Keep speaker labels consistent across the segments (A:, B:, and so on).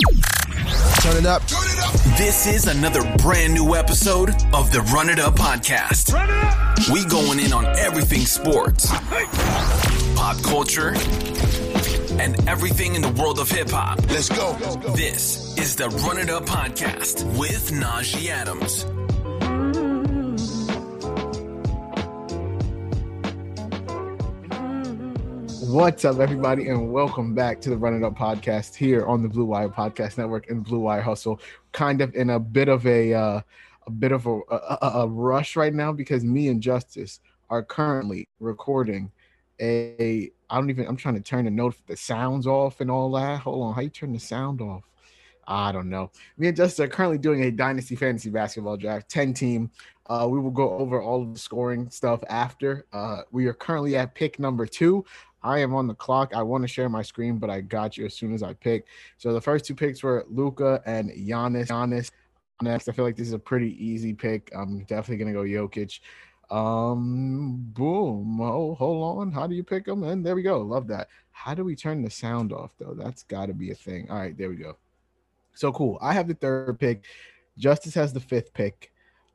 A: Turn it up. Turn it up.
B: This is another brand new episode of the Run It Up podcast. Run it up. We going in on everything sports, pop culture, and everything in the world of hip hop.
A: Let's go.
B: This is the Run It Up podcast with Najee Adams.
A: What's up, everybody, and welcome back to the Run It Up podcast here on the Blue Wire Podcast Network and Blue Wire Hustle. Kind of in a bit of a uh, a bit of a, a, a rush right now because me and Justice are currently recording a. I don't even. I'm trying to turn the note the sounds off and all that. Hold on, how you turn the sound off? I don't know. Me and Justice are currently doing a dynasty fantasy basketball draft, 10 team. Uh, we will go over all of the scoring stuff after. Uh, we are currently at pick number two. I am on the clock. I want to share my screen, but I got you as soon as I pick. So the first two picks were Luka and Giannis. Giannis next. I feel like this is a pretty easy pick. I'm definitely gonna go Jokic. Um, boom. Oh, hold on. How do you pick them? And there we go. Love that. How do we turn the sound off though? That's got to be a thing. All right, there we go. So cool. I have the third pick. Justice has the fifth pick.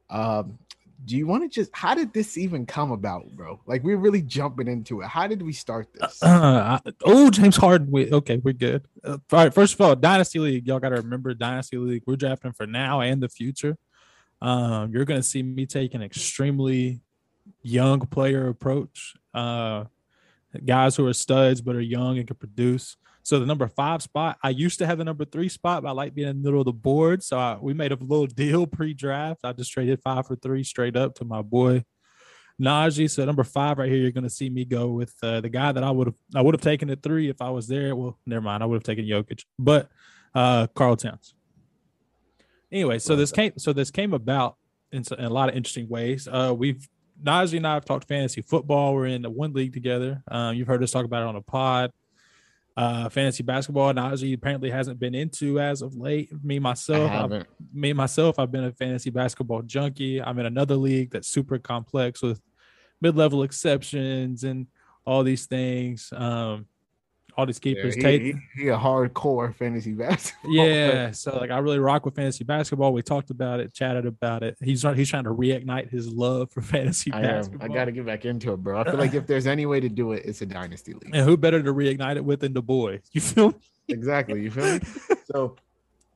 A: Um, do you want to just how did this even come about bro? Like we're really jumping into it. How did we start this?
C: Uh, oh james harden we, okay we're good. Uh, all right first of all dynasty league y'all gotta remember dynasty league we're drafting for now and the future. Um, you're gonna see me take an extremely young player approach. Uh, guys who are studs but are young and can produce so the number five spot, I used to have the number three spot, but I like being in the middle of the board. So I, we made a little deal pre-draft. I just traded five for three straight up to my boy Najee. So number five right here, you're going to see me go with uh, the guy that I would have I would have taken at three if I was there. Well, never mind, I would have taken Jokic, but uh, Karl Towns. Anyway, so this came so this came about in, in a lot of interesting ways. Uh, we've Najee and I have talked fantasy football. We're in the one league together. Um, you've heard us talk about it on a pod uh, fantasy basketball. And Najee apparently hasn't been into as of late. Me myself, I've, me myself, I've been a fantasy basketball junkie. I'm in another league that's super complex with mid-level exceptions and all these things. Um, all these keepers.
A: Yeah, he, he, he, a hardcore fantasy basketball.
C: Yeah, so like I really rock with fantasy basketball. We talked about it, chatted about it. He's he's trying to reignite his love for fantasy
A: I
C: basketball.
A: Am. I got to get back into it, bro. I feel like if there's any way to do it, it's a dynasty league.
C: And who better to reignite it with than the boy? You feel me?
A: Exactly. You feel me? so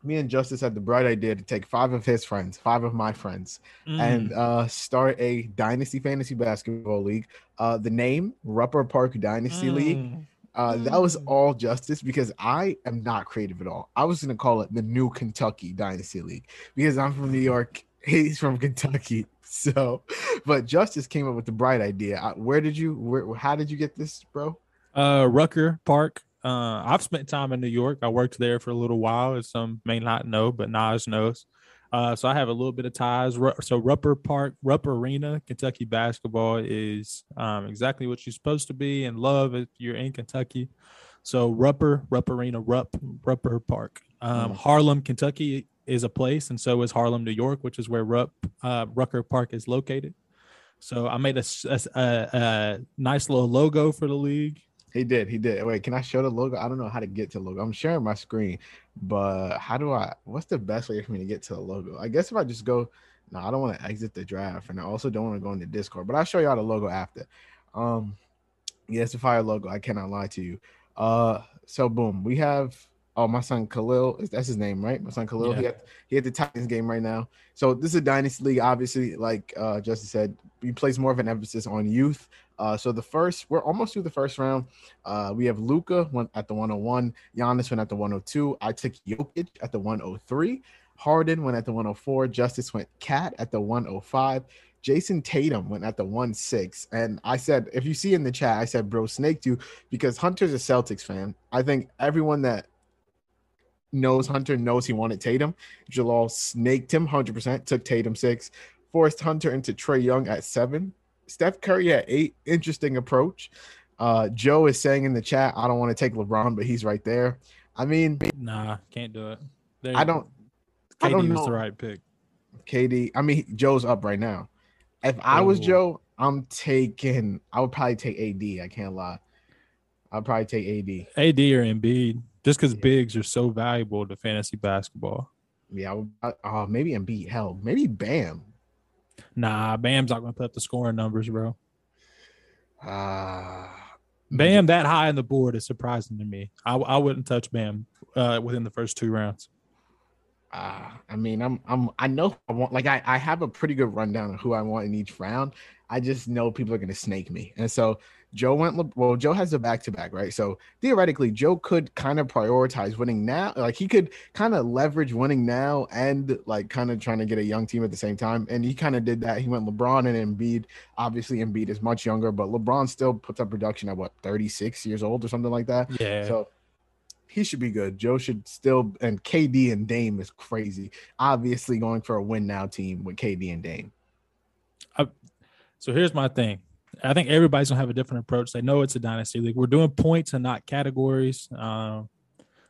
A: me and Justice had the bright idea to take five of his friends, five of my friends, mm. and uh, start a dynasty fantasy basketball league. Uh, the name Rupper Park Dynasty mm. League uh, that was mm. all justice because I am not creative at all. I was going to call it the New Kentucky Dynasty League because I'm from New York. He's from Kentucky. So, but Justice came up with the bright idea. Where did you, where, how did you get this, bro?
C: Uh, Rucker Park. Uh, I've spent time in New York. I worked there for a little while, as some may not know, but Nas knows. Uh, so I have a little bit of ties. So Rupper Park, Rupper Arena, Kentucky basketball is um, exactly what you're supposed to be and love if you're in Kentucky. So Rupper, Rupper Arena, Rupp, Rupper Park. Um, mm. Harlem, Kentucky is a place, and so is Harlem, New York, which is where Rupp, uh, Rucker Park is located. So I made a, a, a, nice little logo for the league.
A: He did. He did. Wait, can I show the logo? I don't know how to get to logo. I'm sharing my screen, but how do I? What's the best way for me to get to the logo? I guess if I just go. No, I don't want to exit the draft, and I also don't want to go into Discord. But I'll show y'all the logo after. Um, yeah, it's a fire logo. I cannot lie to you. Uh, so boom, we have oh my son Khalil. That's his name, right? My son Khalil. Yeah. He had he had the Titans game right now. So this is a dynasty league. Obviously, like uh, Justin said, we place more of an emphasis on youth. Uh, so the first, we're almost through the first round. Uh, we have Luka went at the 101, Giannis went at the 102. I took Jokic at the 103. Harden went at the 104. Justice went KAT at the 105. Jayson Tatum went at the 1-6. And I said, if you see in the chat, I said, bro, snake you because Hunter's a Celtics fan. I think everyone that knows Hunter knows he wanted Tatum. Jalal snaked him 100%, took Tatum six, forced Hunter into Trae Young at seven. Steph Curry at eight. Interesting approach. Uh, Joe is saying in the chat, I don't want to take LeBron, but he's right there. I mean,
C: Nah, can't do it.
A: I don't.
C: KD
A: I don't
C: was
A: know.
C: the right pick.
A: KD. I mean, Joe's up right now. If I was
C: Oh.
A: Joe, I'm taking. I would probably take AD. I can't lie. I'd probably take AD.
C: AD or Embiid, just because
A: Yeah.
C: bigs are so valuable to fantasy basketball.
A: Yeah, I would, uh, maybe Embiid. Hell, maybe Bam.
C: Nah, Bam's not gonna put up the scoring numbers, bro.
A: Uh,
C: Bam that high on the board is surprising to me. I, I wouldn't touch Bam uh, within the first two rounds.
A: Uh, I mean, I'm I'm I know I want like I, I have a pretty good rundown of who I want in each round. I just know people are gonna snake me. And so Joe went well, Joe has a back to back, right? So theoretically, Joe could kind of prioritize winning now. Like he could kind of leverage winning now and like kind of trying to get a young team at the same time. And he kind of did that. He went LeBron and Embiid. Obviously, Embiid is much younger, but LeBron still puts up production at what 36 years old or something like that.
C: Yeah.
A: So he should be good. Joe should still and KD and Dame is crazy. Obviously going for a win now team with KD and Dame.
C: So here's my thing. I think everybody's gonna have a different approach. They know it's a dynasty league. We're doing points and not categories, um,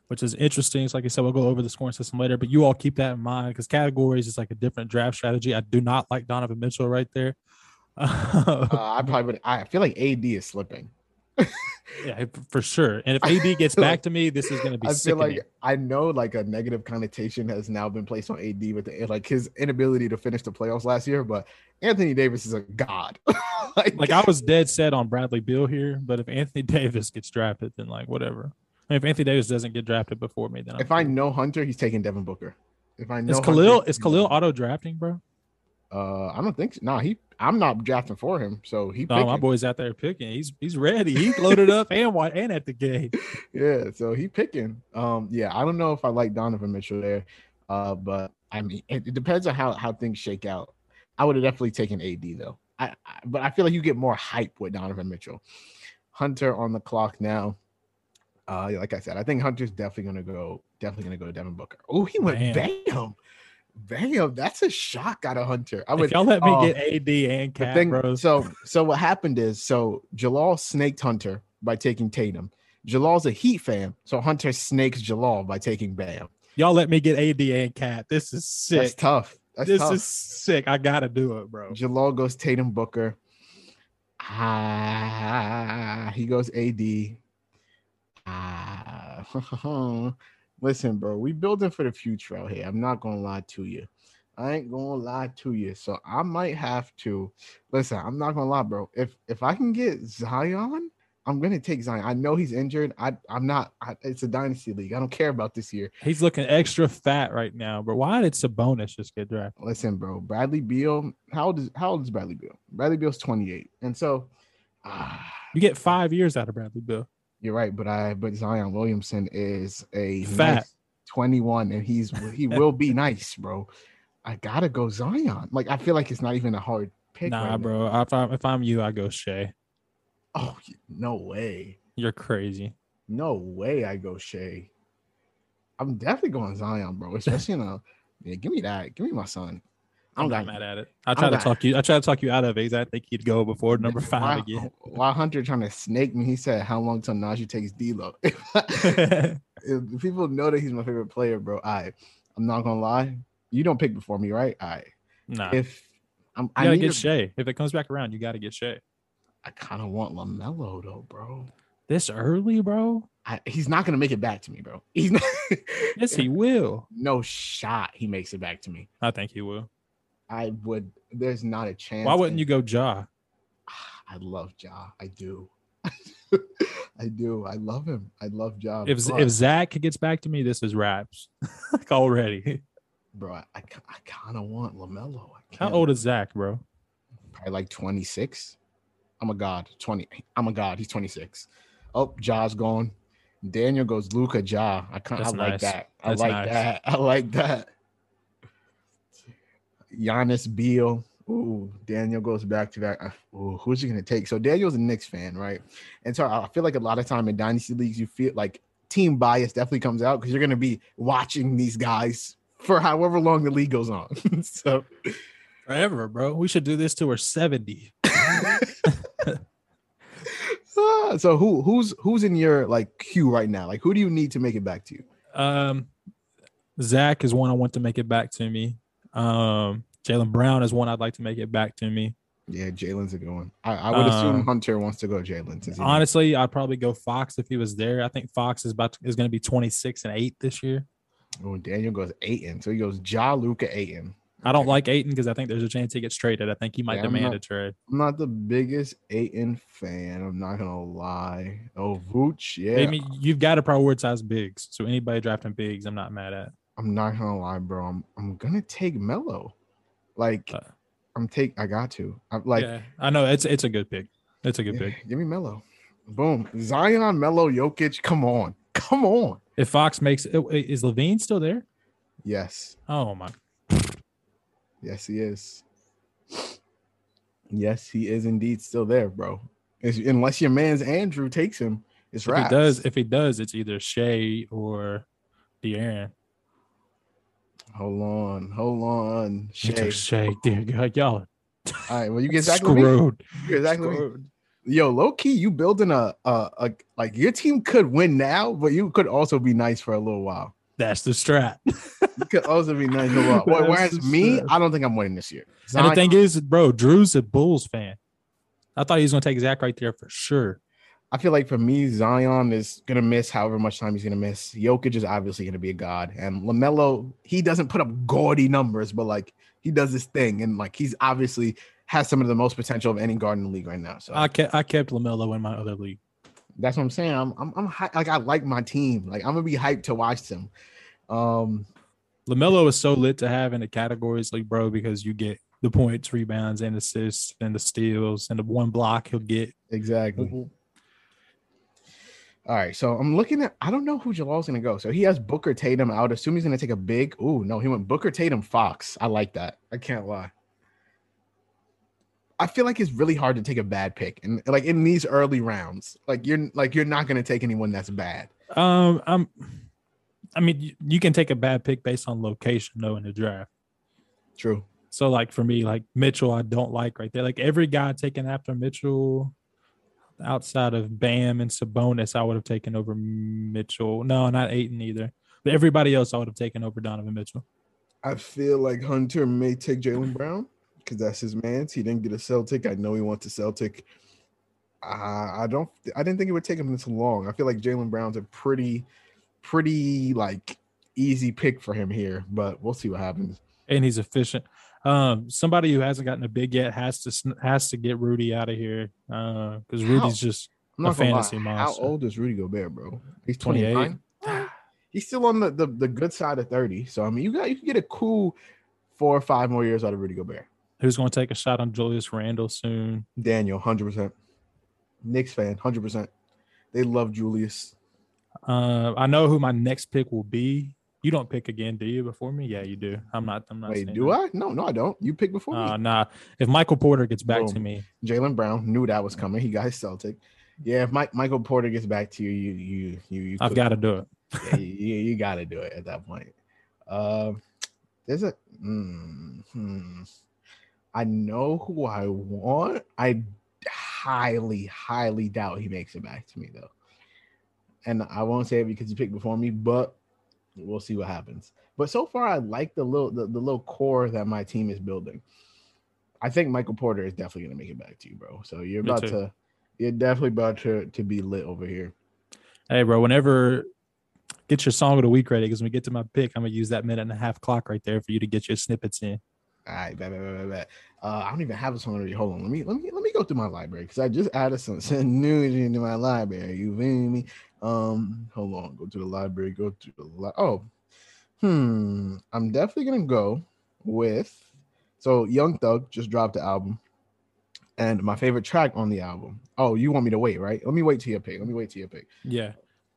C: which is interesting. So like I said, we'll go over the scoring system later, but you all keep that in mind because categories is like a different draft strategy. I do not like Donovan Mitchell right there.
A: Uh, I probably would I feel like AD is slipping.
C: Yeah, for sure. And if AD gets back to me, this is gonna be
A: I feel like I know like a negative connotation has now been placed on AD with the like his inability to finish the playoffs last year, but Anthony Davis is a god. like,
C: like I was dead set on Bradley Beal here, but if Anthony Davis gets drafted, then like whatever. I mean, if Anthony Davis doesn't get drafted before me, then I'm
A: if I know Hunter, he's taking Devin Booker. If I know
C: is Khalil
A: Hunter,
C: is Khalil auto drafting, bro?
A: Uh, I don't think so. No, he. I'm not drafting for him, so he.
C: No, my boy's out there picking. He's he's ready. He's loaded up and what and at the gate.
A: Yeah, so he picking. Um, yeah, I don't know if I like Donovan Mitchell there, uh, but I mean, it, it depends on how how things shake out. I would have definitely taken AD though. I, I but I feel like you get more hype with Donovan Mitchell. Hunter on the clock now. Uh, like I said, I think Hunter's definitely gonna go. Definitely gonna go to Devin Booker. Oh, he went
C: Bam.
A: bam, bam. That's a shock out of Hunter. I
C: If
A: would.
C: y'all let me
A: oh,
C: get AD and KAT,
A: thing,
C: bro.
A: so so what happened is so Jalal snaked Hunter by taking Tatum. Jalal's a Heat fan, so Hunter snakes Jalal by taking Bam.
C: y'all let me get AD and KAT. This is sick.
A: That's tough. That's
C: this
A: tough.
C: is sick. I gotta do it, bro.
A: Jalal goes Tatum Booker. Ah, he goes AD. Ah, listen, bro, we building for the future out here. I'm not gonna lie to you. I ain't gonna lie to you. So I might have to listen. I'm not gonna lie, bro. If if I can get Zion, I'm gonna take Zion. I know he's injured. I I'm not. I, it's a dynasty league. I don't care about this year.
C: He's looking extra fat right now, but why did Sabonis just get drafted?
A: Listen, bro. Bradley Beal. How old is how old is Bradley Beal? Bradley Beal's 28, and so. Ah,
C: You get five years out of Bradley Beal.
A: You're right, but I but Zion Williamson is a
C: Fat.
A: nice 21 and he's he will be nice, bro. I gotta go Zion. Like I feel like it's not even a hard pick.
C: Nah,
A: right now.
C: bro. If I'm, if I'm you, I go Shai.
A: Oh no way.
C: You're crazy.
A: No way I go Shai. I'm definitely going Zion, bro. Especially in a yeah, give me that. Give me my son.
C: I'm
A: don't
C: mad at it. I try to
A: not-
C: talk you. I try to talk you out of it. I think he'd go before number five
A: While,
C: again.
A: while Hunter trying to snake me, he said, "How long till Najee takes D'Lo?" if people know that he's my favorite player, bro, I, I'm not gonna lie. You don't pick before me, right? I,
C: nah,
A: if I'm, I
C: gotta get
A: to-
C: Shai. If it comes back around, you gotta get Shai.
A: I kind of want LaMelo though, bro.
C: This early, bro?
A: I, he's not gonna make it back to me, bro. He's not.
C: Yes, he will.
A: no shot he makes it back to me.
C: I think he will.
A: I would. There's not a chance.
C: Why wouldn't you go Ja?
A: I love Ja. I do. I do. I love him. I love Ja.
C: If
A: but,
C: if Zach gets back to me, this is raps. like already.
A: bro, I, I, I kind of want LaMelo.
C: How old is Zach, bro?
A: Probably like 26. I'm a god. 20. I'm a god. He's 26. Oh, Ja's gone. Daniel goes Luka Ja. I kind I
C: That's
A: like
C: nice.
A: that. I
C: That's
A: like
C: nice.
A: that. I like that. Giannis Beal. Ooh, Daniel goes back to that. Ooh, who's he gonna take? So Daniel's a Knicks fan, right? And so I feel like a lot of time in dynasty leagues, you feel like team bias definitely comes out because you're going to be watching these guys for however long the league goes on. so
C: Forever, bro. We should do this till we're 70.
A: Ah, so who who's who's in your like queue right now? Like who do you need to make it back to you?
C: Um, Zach is one I want to make it back to me. Um, Jaylen Brown is one I'd like to make it back to me.
A: Yeah, Jaylen's a good one. I, I would assume
C: Um,
A: Hunter wants to go Jalen.
C: Honestly, I'd probably go Fox if he was there. I think Fox is about to, is going to be 26 and 8 this year.
A: Oh, Daniel goes Ayton. So he goes Ja Luka Ayton.
C: I don't like Ayton because I think there's a chance he gets traded. I think he might
A: Yeah,
C: demand
A: not-
C: a trade.
A: I'm not the biggest Ayton fan. I'm not gonna lie. Oh, Vooch, yeah.
C: I mean, you've got to prioritize bigs. So anybody drafting bigs, I'm not mad at.
A: I'm not gonna lie, bro. I'm I'm gonna take Melo. Like
C: Uh,
A: I'm take I got to. I'm like
C: yeah, I know it's it's a good pick. It's a good
A: yeah,
C: pick.
A: give me Melo. Boom. Zion, Melo, Jokic. Come on. Come on.
C: If Fox makes is LaVine still there?
A: Yes.
C: Oh my!
A: Yes, he is. Yes, he is indeed still there, bro. It's, unless your man's Andrew takes him, it's
C: If
A: right.
C: he does, if he does, it's either Shai or De'Aaron.
A: Hold on, hold on.
C: He took
A: Shai.
C: Shai, dear God, y'all
A: All right, well, you get Zach LaVine?
C: screwed.
A: You get Zach LaVine?
C: Screwed.
A: Yo, low key, you building a, a a like your team could win now, but you could also be nice for a little while.
C: That's the strat.
A: You could also be nice for a while. Wh-
C: That's
A: Whereas me,
C: stress.
A: I don't think I'm winning this year.
C: And the thing is, bro, Drew's a Bulls fan. I thought he was gonna take Zach right there for sure.
A: I feel like for me, Zion is gonna miss however much time he's gonna miss. Jokic is obviously gonna be a god, and LaMelo he doesn't put up gaudy numbers, but like he does this thing, and like he's obviously has some of the most potential of any guard in the league right now. So
C: I kept I kept LaMelo in my other league.
A: that's what I'm saying. I'm I'm, I'm hy- like I like my team. Like I'm gonna be hyped to watch them. Um,
C: LaMelo is so lit to have in the categories league, bro, because you get the points, rebounds, and assists, and the steals, and the one block he'll get.
A: exactly. All right, so I'm looking at. I don't know who Jalal's gonna go. So he has Booker Tatum. I would assume he's gonna take a big. Ooh, no, he went Booker Tatum Fox. I like that. I can't lie. I feel like it's really hard to take a bad pick, and like in these early rounds, like you're like you're not gonna take anyone that's bad.
C: Um, I'm. I mean, you, you can take a bad pick based on location, though, in the draft.
A: True.
C: So, like for me, like Mitchell, I don't like right there. Like every guy taken after Mitchell, outside of Bam and Sabonis, I would have taken over Mitchell. No, not Ayton either. But everybody else, I would have taken over Donovan Mitchell.
A: I feel like Hunter may take Jaylen Brown because that's his man's. He didn't get a Celtic. I know he wants a Celtic. I don't. I didn't think it would take him this long. I feel like Jaylen Brown's a pretty, pretty like easy pick for him here, but we'll see what happens.
C: and he's efficient. Um, somebody who hasn't gotten a big yet has to has to get Rudy out of here Uh, because
A: How?
C: Rudy's just
A: I'm
C: A
A: gonna lie.
C: fantasy
A: How old is Rudy Gobert, bro? He's
C: 28.
A: 29. He's still on the, the the good side of 30. So I mean, you got you can get a cool four or five more years out of Rudy Gobert.
C: who's going to take a shot on Julius Randle soon.
A: Daniel, hundred percent. Knicks fan, hundred percent. They love Julius.
C: Uh, I know who my next pick will be. You don't pick again, do you? Before me? Yeah, you do. I'm not. I'm not.
A: Wait, do
C: that.
A: I? No, no, I don't. You pick before
C: Uh,
A: me.
C: nah. If Michael Porter gets back to me,
A: Jaylen Brown knew that was coming. He got his Celtic. Yeah, if Mike, Michael Porter gets back to you, you you you you
C: I've got to do it.
A: yeah, you, you got to do it at that point. Um, there's a. mm, hmm. I know who I want. I highly, highly doubt he makes it back to me though. And I won't say it because you picked before me, but we'll see what happens. But so far, I like the little the, the little core that my team is building. I think Michael Porter is definitely gonna make it back to you, bro. So you're
C: Me
A: about
C: too.
A: to, you're definitely about to to be lit over here.
C: Hey, bro. Whenever get your song of the week ready, because when we get to my pick, I'm gonna use that minute and a half clock right there for you to get your snippets in.
A: All right, bet, bet, bet, bet. Uh, I don't even have a song already. Hold on, let me let me let me go through my library because I just added some, some news into my library. You feel me? Um, hold on, go to the library. Go to the li- oh, hmm. I'm definitely gonna go with so Young Thug just dropped the album, and my favorite track on the album. Oh, you want me to wait, right? Let me wait till your pick. Let me wait till your pick.
C: Yeah.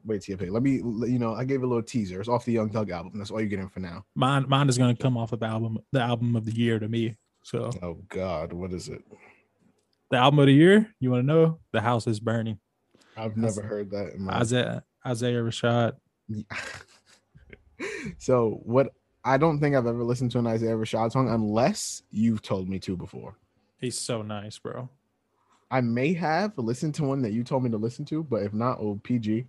A: Wait till your pick. Let me, you know, I gave a little teaser. It's off the Young Thug album. That's all you're getting for now.
C: Mine, mine is gonna come off of the album, the album of the year to me. So
A: Oh God, what is it?
C: the album of the year, you want to know? The House is Burning.
A: I've never heard that. In my
C: Isaiah Isaiah Rashad.
A: so what? I don't think I've ever listened to an Isaiah Rashad song unless you've told me to before.
C: He's so nice, bro.
A: I may have listened to one that you told me to listen to, but if not, oh PG.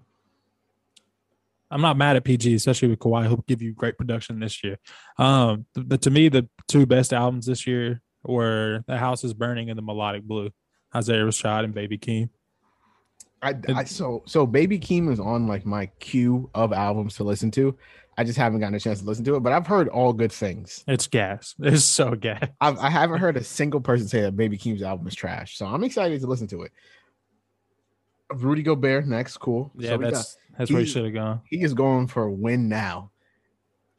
C: I'm not mad at PG, especially with Kawhi. He'll give you great production this year. Um, the, to me, the two best albums this year were "The House Is Burning" and "The Melodic Blue." Isaiah Rashad and Baby Keem.
A: I, I so so Baby Keem is on like my queue of albums to listen to. I just haven't gotten a chance to listen to it, but I've heard all good things.
C: It's gas. It's so gas.
A: I've, I haven't heard a single person say that Baby Keem's album is trash, so I'm excited to listen to it. Rudy Gobert next, cool.
C: Yeah,
A: so
C: that's got, that's where he should have gone.
A: He is going for a win now.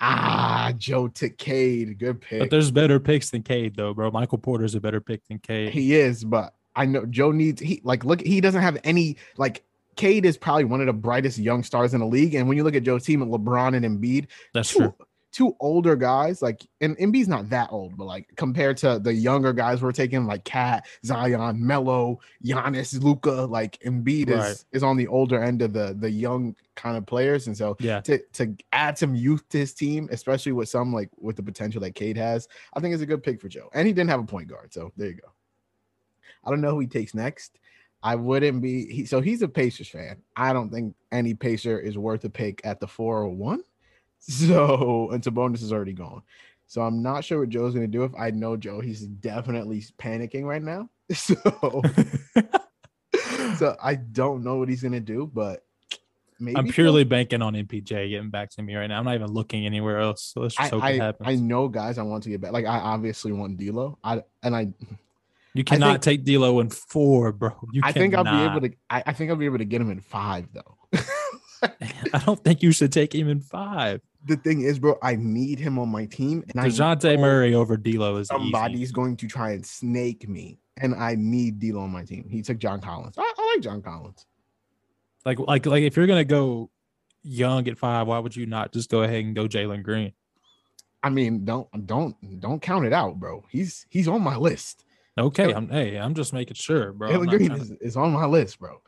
A: Ah, Joe to Cade, good pick.
C: But there's better picks than Cade, though, bro. Michael Porter's a better pick than Cade.
A: He is, but I know Joe needs he like look. He doesn't have any like Cade is probably one of the brightest young stars in the league. And when you look at Joe's team, LeBron and Embiid,
C: that's
A: two,
C: true.
A: Two older guys, like and Embiid's not that old, but like compared to the younger guys we're taking, like KAT, Zion, Melo, Giannis, Luka, like Embiid right. is is on the older end of the the young kind of players. And so
C: yeah,
A: to to add some youth to his team, especially with some like with the potential that Cade has, I think is a good pick for Joe. And he didn't have a point guard, so there you go. I don't know who he takes next. I wouldn't be he, so he's a Pacers fan. I don't think any Pacer is worth a pick at the 401. So and Sabonis is already gone. So I'm not sure what Joe's gonna do. If I know Joe, he's definitely panicking right now. So so I don't know what he's gonna do, but
C: maybe I'm purely so. banking on MPJ getting back to me right now. I'm not even looking anywhere else. So let's just hope
A: I,
C: it happens.
A: I know guys I want to get back. Like I obviously want D'Lo. I and I
C: you cannot think, take D'Lo in four, bro. You
A: I think I'll be able to. I, I, think I'll be able to get him in five, though.
C: I don't think you should take him in five.
A: The thing is, bro, I need him on my team,
C: and Dejounte Murray over D'Lo is
A: somebody's
C: easy.
A: going to try and snake me, and I need D'Lo on my team. He took John Collins. I, I like John Collins.
C: Like, like, like, if you're gonna go young at five, why would you not just go ahead and go Jalen Green?
A: I mean, don't don't don't count it out, bro. He's he's on my list.
C: Okay, I'm hey, I'm just making sure, bro.
A: Jalen Green is, to... is on my list, bro.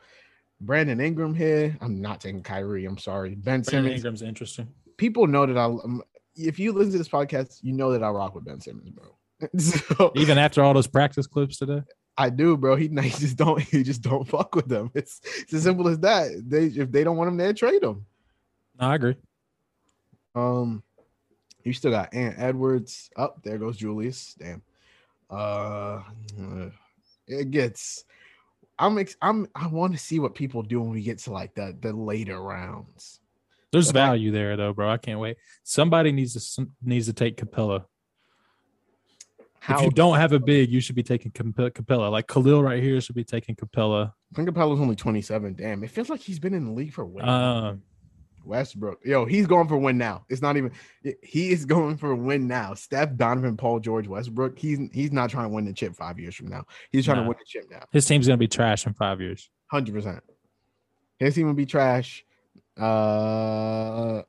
A: Brandon Ingram here. I'm not taking Kyrie. I'm sorry. Ben Brandon Simmons.
C: Ingram's interesting.
A: People know that I. Um, if you listen to this podcast, you know that I rock with Ben Simmons, bro. so,
C: Even after all those practice clips today.
A: I do, bro. He, he just don't. He just don't fuck with them. It's it's as simple as that. They if they don't want him there, trade him.
C: No, I agree.
A: Um, you still got Ant Edwards. Up oh, there goes Julius. Damn uh it gets i'm ex- i'm i want to see what people do when we get to like the the later rounds
C: there's value there though bro i can't wait somebody needs to needs to take capela if you don't have a big, you should be taking Capela. Like Khalil right here should be taking Capela.
A: I think Capela's only 27. Damn, it feels like he's been in the league for way. Um, Westbrook. Yo, he's going for win now. It's not even he is going for win now. Steph, Donovan, Paul George, Westbrook. He's he's not trying to win the chip five years from now. He's trying nah. to win the chip now.
C: His team's gonna be trash in five years.
A: Hundred percent. His team will be trash. Uh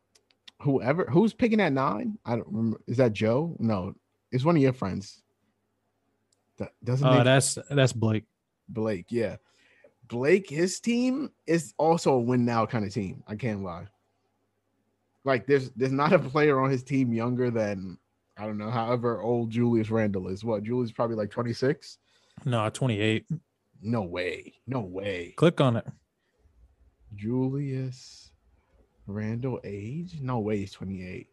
A: whoever who's picking at nine? I don't remember. Is that Joe? No, it's one of your friends.
C: That doesn't Oh, uh, that's that's Blake.
A: Blake, yeah. Blake, his team is also a win now kind of team. I can't lie. Like there's there's not a player on his team younger than I don't know, however old Julius Randle is. What Julius probably like 26?
C: No, 28.
A: No way. No way.
C: Click on it.
A: Julius Randle age? No way he's 28.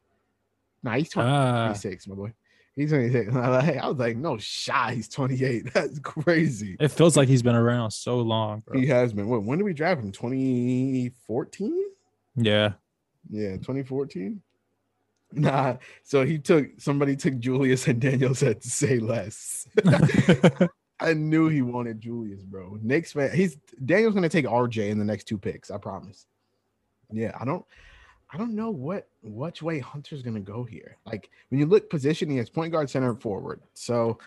A: Nah, he's 20, uh, 26, my boy. He's 26. I was like, no shot. He's 28. That's crazy.
C: It feels like he's been around so long.
A: Bro. He has been. When, when did we draft him? 2014?
C: Yeah.
A: Yeah, 2014. Nah, so he took somebody took Julius and Daniel said to say less. I knew he wanted Julius, bro. Knicks fan. He's Daniel's gonna take RJ in the next two picks. I promise. Yeah, I don't. I don't know what which way Hunter's gonna go here. Like when you look positioning as point guard, center, forward. So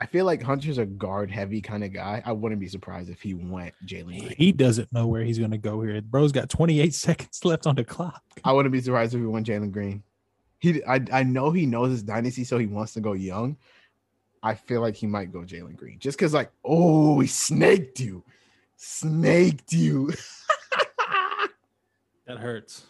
A: I feel like Hunter's a guard heavy kind of guy. I wouldn't be surprised if he went Jalen.
C: He doesn't know where he's going to go here. Bro's got 28 seconds left on the clock.
A: I wouldn't be surprised if he went Jalen Green. He, I, I know he knows his dynasty, so he wants to go young. I feel like he might go Jalen Green just because, like, oh, he snaked you, snaked you.
C: That hurts.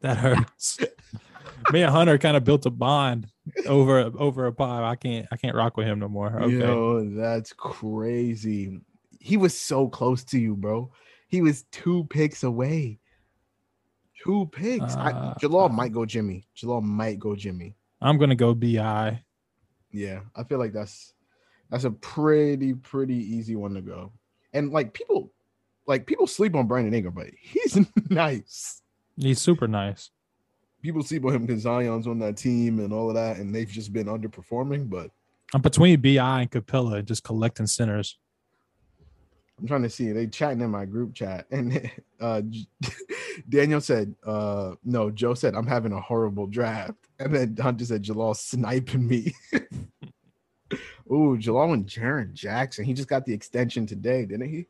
C: That hurts. Me and Hunter kind of built a bond over over a pie. I can't I can't rock with him no more. Okay.
A: Yo, that's crazy. He was so close to you, bro. He was two picks away. Two picks. I,
C: Uh,
A: Jalal might go Jimmy. Jalal might go Jimmy.
C: I'm gonna go bi.
A: Yeah, I feel like that's that's a pretty pretty easy one to go. And like people, like people sleep on Brandon Ingram, but he's nice.
C: He's super nice.
A: People sleep on him because Zion's on that team and all of that, and they've just been underperforming. But
C: I'm between bi and Capela, just collecting centers.
A: I'm trying to see. They chatting in my group chat, and uh, Daniel said, uh, "No." Joe said, "I'm having a horrible draft," and then Hunter said, "Jalal sniping me." Ooh, Jalal and Jaren Jackson. He just got the extension today, didn't he?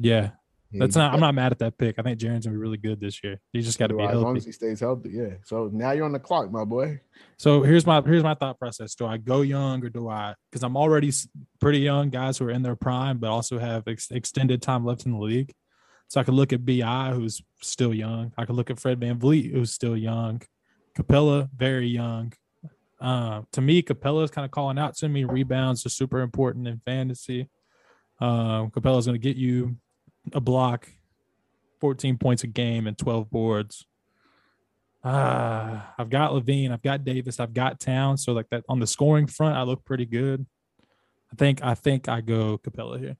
C: Yeah, That's not. I'm not mad at that pick. I think Jaren's gonna be really good this year. He just got to be
A: as long
C: healthy.
A: as he stays healthy. Yeah. So now you're on the clock, my boy.
C: So here's my here's my thought process. Do I go young or do I? Because I'm already pretty young, guys who are in their prime, but also have ex- extended time left in the league. So I could look at Bi, who's still young. I could look at Fred VanVleet, who's still young. Capela, very young. Uh, to me, Capela is kind of calling out to me. Rebounds are super important in fantasy. Um, Capela's going to get you a block, 14 points a game, and 12 boards. Ah, I've got LaVine, I've got Davis, I've got Town. So like that on the scoring front, I look pretty good. I think I think I go Capela here.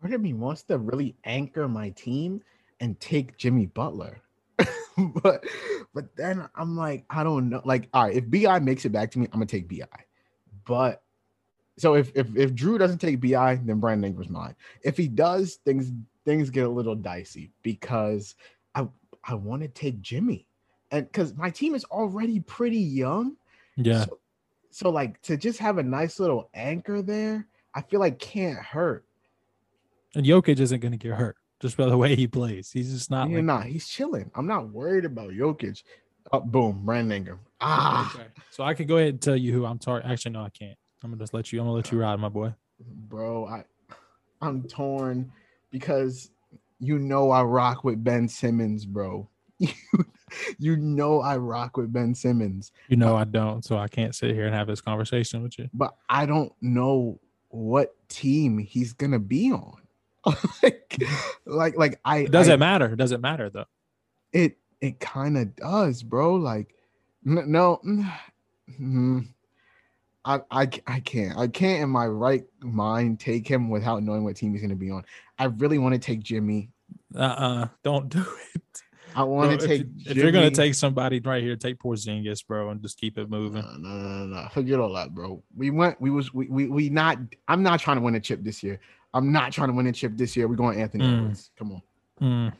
A: Part of me wants to really anchor my team and take Jimmy Butler. but but then I'm like, I don't know. Like, all right, if BI makes it back to me, I'm gonna take BI. But so if if if Drew doesn't take BI, then Brandon Ingram's mine. If he does, things things get a little dicey because I I want to take Jimmy. And because my team is already pretty young.
C: Yeah.
A: So, so like to just have a nice little anchor there, I feel like can't hurt.
C: And Jokic isn't gonna get hurt just by the way he plays. He's just not
A: You're
C: like
A: not. He's chilling. I'm not worried about Jokic. Oh, boom, Brandon Ingram. Ah,
C: Okay. So I could go ahead and tell you who I'm targeting. Actually, no, I can't. I'm gonna just let you. I'm gonna let you ride, my boy.
A: bro, I, I'm torn because you know I rock with Ben Simmons, bro. You, you know I rock with Ben Simmons,
C: You know I don't, so I can't sit here and have this conversation with you.
A: but I don't know what team he's gonna be on. like, like, like I
C: It doesn't
A: I-
C: matter. It doesn't matter though.
A: it it kind of does bro like n- no mm, I, I I can't I can't in my right mind take him without knowing what team he's going to be on. I really want to take Jimmy.
C: Uh uh-uh, uh, do not do it.
A: I want
C: Bro,
A: to
C: if,
A: take.
C: if you're gonna take somebody right here, take Porzingis, bro, and just keep it moving.
A: no, no, no, no, no, forget all that, bro. We went. We was. We, we we not. I'm not trying to win a chip this year. I'm not trying to win a chip this year. We're going Anthony
C: Mm.
A: Edwards. Come on,
C: Mm.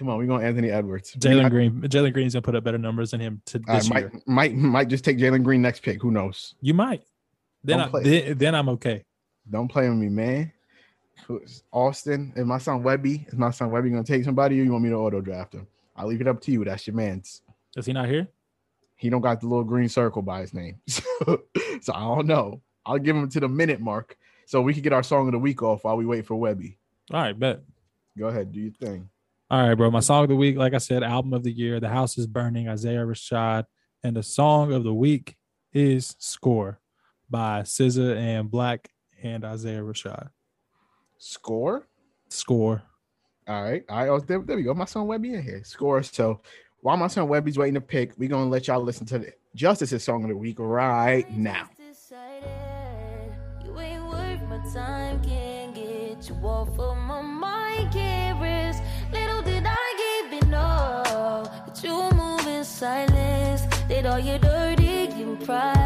A: Come on. We're going Anthony Edwards.
C: Jalen Green, Jalen Green's gonna put up better numbers than him to
A: I
C: this year.
A: might might might just take Jalen Green next pick. Who knows?
C: You might. Then I, then, then I'm okay.
A: Don't play with me, man. Who's- Austin, is my son Webby? Is my son Webby gonna take somebody, or you want me to auto draft him? I'll leave it up to you. That's your man's.
C: Is he not here?
A: He don't got the little green circle by his name, so, so I don't know. I'll give him to the minute mark, so we can get our song of the week off while we wait for Webby.
C: All right, bet.
A: Go ahead, do your thing.
C: All right, bro. My song of the week, like I said, album of the year, The House is Burning, Isaiah Rashad. And the song of the week is Score by SZA and 6LACK and Isaiah Rashad.
A: Score.
C: Score.
A: All right, all right. Oh, there, there we go. My son Webby in here. Score. So while my son Webby's waiting to pick, we're gonna let y'all listen to the Justice's song of the week right now.
D: Decided silence. Did all your dirty in private.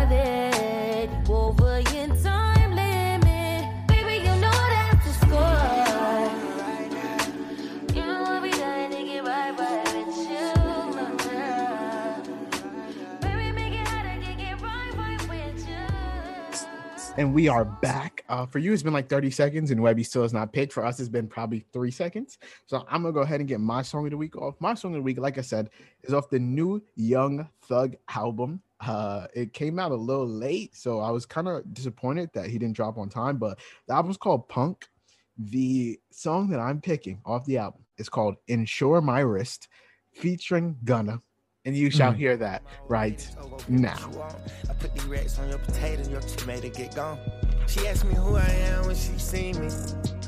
A: And we are back. Uh, for you, it's been like 30 seconds, and Webby still has not picked. For us, it's been probably three seconds. So I'm gonna go ahead and get my song of the week off. My song of the week, like I said, is off the new Young Thug album. Uh, it came out a little late, so I was kind of disappointed that he didn't drop on time. But the album's called Punk. The song that I'm picking off the album is called Insure My Wrist, featuring Gunna. And you shall
C: Mm.
A: hear that right now.
E: I put these racks on your potato, and your tomato get gone. She asked me who I am when she see me.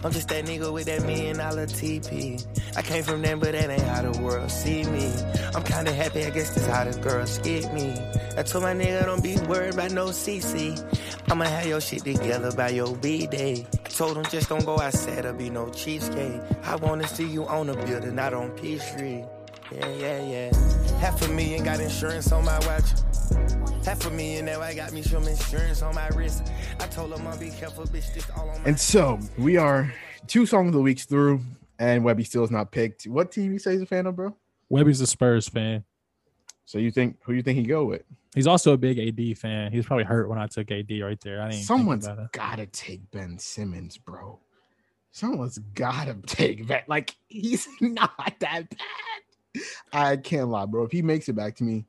E: I'm just that nigga with that million dollar TP. I came from them, but that ain't how the world see me. I'm kinda happy, I guess that's how the girls get me. I told my nigga, don't be worried about no CC. I'ma have your shit together by your B-Day. I told him just don't go outside, there'll be no cheesecake. I wanna see you on the building, not on Peachtree. Yeah, yeah, yeah. Half a million got insurance on my watch. Half a million now I got me some insurance on my wrist. I told him I'll be careful, bitch. This all on my
A: And so we are two songs of the weeks through, and Webby still is not picked. What team you say he's a fan of, bro?
C: Webby's a Spurs fan.
A: So you think who you think he go with?
C: He's also a big AD fan. He was probably hurt when I took AD right there. I didn't. even think
A: Someone's
C: about
A: gotta take Ben Simmons, bro. Someone's gotta take Ben. Like he's not that bad. I can't lie, bro. If he makes it back to me,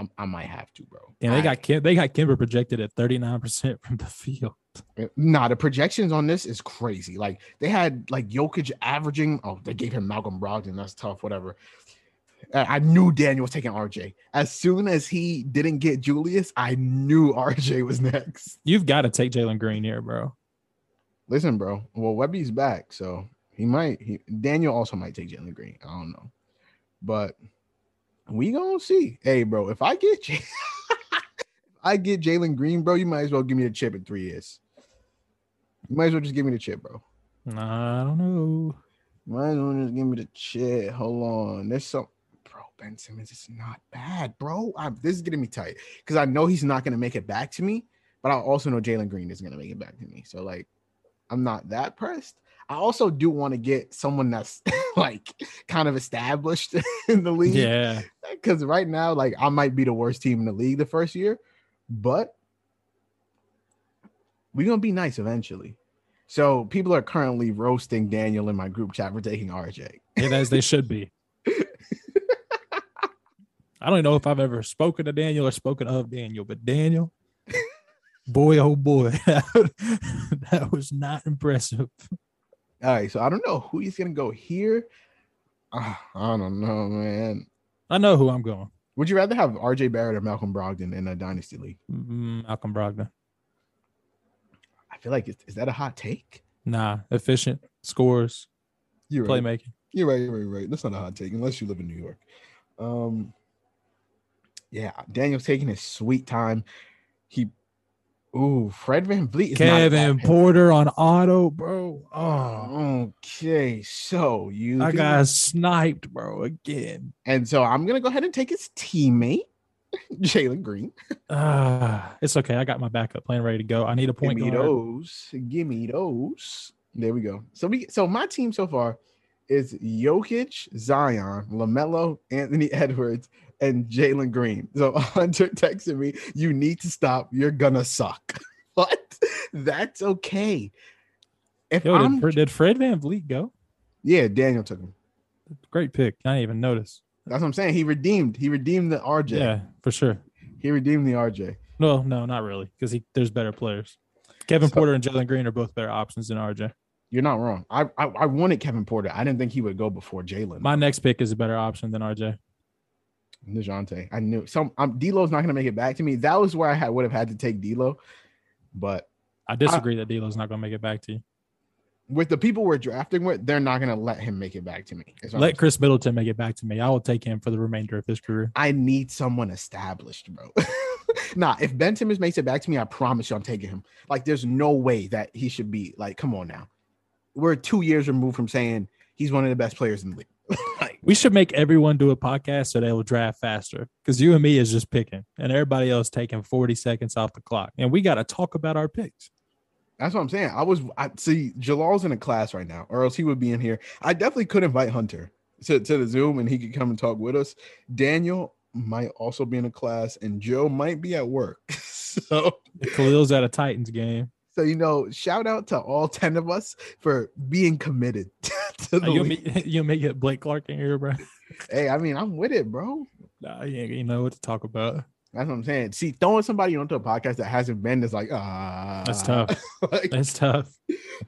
A: I'm, I might have to, bro.
C: And they got Kim, they got Kimber projected at 39% from the field.
A: Eh, nah, the projections on this is crazy. Like they had like Jokic averaging. Oh, they gave him Malcolm Brogdon. That's tough. Whatever. I I knew Daniel was taking RJ. As soon as he didn't get Julius, I knew RJ was next.
C: You've got to take Jalen Green here, bro.
A: Listen, bro. Well, Webby's back, so he might. He Daniel also might take Jalen Green. I don't know, but we gonna see. Hey, bro, if I get you, if I get Jalen Green, bro, you might as well give me the chip in three years. You might as well just give me the chip, bro.
C: Nah, I don't know.
A: Might as well just give me the chip. Hold on, there's some. Bro, Ben Simmons is not bad, bro. I'm, this is getting me tight because I know he's not gonna make it back to me, but I also know Jalen Green is gonna make it back to me. So like, I'm not that pressed. I also do want to get someone that's like kind of established in the league.
C: Yeah.
A: Because right now, like I might be the worst team in the league the first year, but we're gonna be nice eventually. So people are currently roasting Daniel in my group chat for taking RJ.
C: And as they should be. I don't know if I've ever spoken to Daniel or spoken of Daniel, but Daniel, boy, oh boy, that was not impressive.
A: All right, so I don't know who he's gonna go here. Ah, I don't know, man.
C: I know who I'm going.
A: Would you rather have RJ Barrett or Malcolm Brogdon in a dynasty league?
C: Mm, Malcolm Brogdon.
A: I feel like is, is that a hot take?
C: Nah, efficient scores,
A: You're right.
C: playmaking.
A: You're right. You're right. you're right. That's not a hot take unless you live in New York. Um, yeah, Daniel's taking his sweet time. He, ooh, Fred VanVleet is not a bad
C: Kevin. Porter on auto, bro. Oh,
A: okay. So you,
C: I got sniped, bro, again.
A: and so I'm gonna go ahead and take his teammate, Jalen Green.
C: Ah, it's okay. I got my backup plan ready to go. I need a point.
A: Give me
C: guard.
A: those. Give me those. There we go. So we, so my team so far is Jokic, Zion, LaMelo, Anthony Edwards, and Jalen Green. So Hunter texted me, "You need to stop. You're gonna suck." what? That's okay. If
C: Yo,
A: I'm,
C: did, Fred- did Fred VanVleet go?
A: yeah, Daniel took him.
C: Great pick. I didn't even notice.
A: That's what I'm saying. He redeemed. He redeemed the RJ.
C: Yeah, for sure.
A: He redeemed the RJ.
C: No, no, not really, because he there's better players. Kevin
A: So-
C: Porter and Jalen Green are both better options than RJ.
A: You're not wrong. I I, I wanted Kevin Porter. I didn't think he would go before Jalen.
C: My next pick is a better option than RJ.
A: Najante. I knew some um, D'Lo's not gonna make it back to me. That was where I had, would have had to take D'Lo, but
C: I disagree that D'Lo's not gonna make it back to you.
A: with the people we're drafting with, they're not gonna let him make it back to me.
C: Let. Khris Middleton make it back to me. I will take him for the remainder of his career.
A: I need someone established, bro. nah, if Ben Simmons makes it back to me, I promise you, I'm taking him. Like, there's no way that he should be like. Come on now, we're two years removed from saying he's one of the best players in the league.
C: We should make everyone do a podcast so they will draft faster. Because you and me is just picking, and everybody else taking 40 seconds off the clock. And we got to talk about our picks.
A: That's what I'm saying. I was I see Jalal's in a class right now, or else he would be in here. I definitely could invite Hunter to, to the Zoom and he could come and talk with us. Daniel might also be in a class, and Joe might be at work. so
C: Khalil's at a Titans game.
A: So you know, shout out to all 10 of us for being committed to the
C: you
A: league.
C: me, you make it Blake Clark in here, bro.
A: Hey, I mean, I'm with it, bro.
C: Nah, you ain't you know what to talk about.
A: That's what I'm saying. See, throwing somebody onto a podcast that hasn't been is like, ah,
C: That's tough.
A: like,
C: That's tough.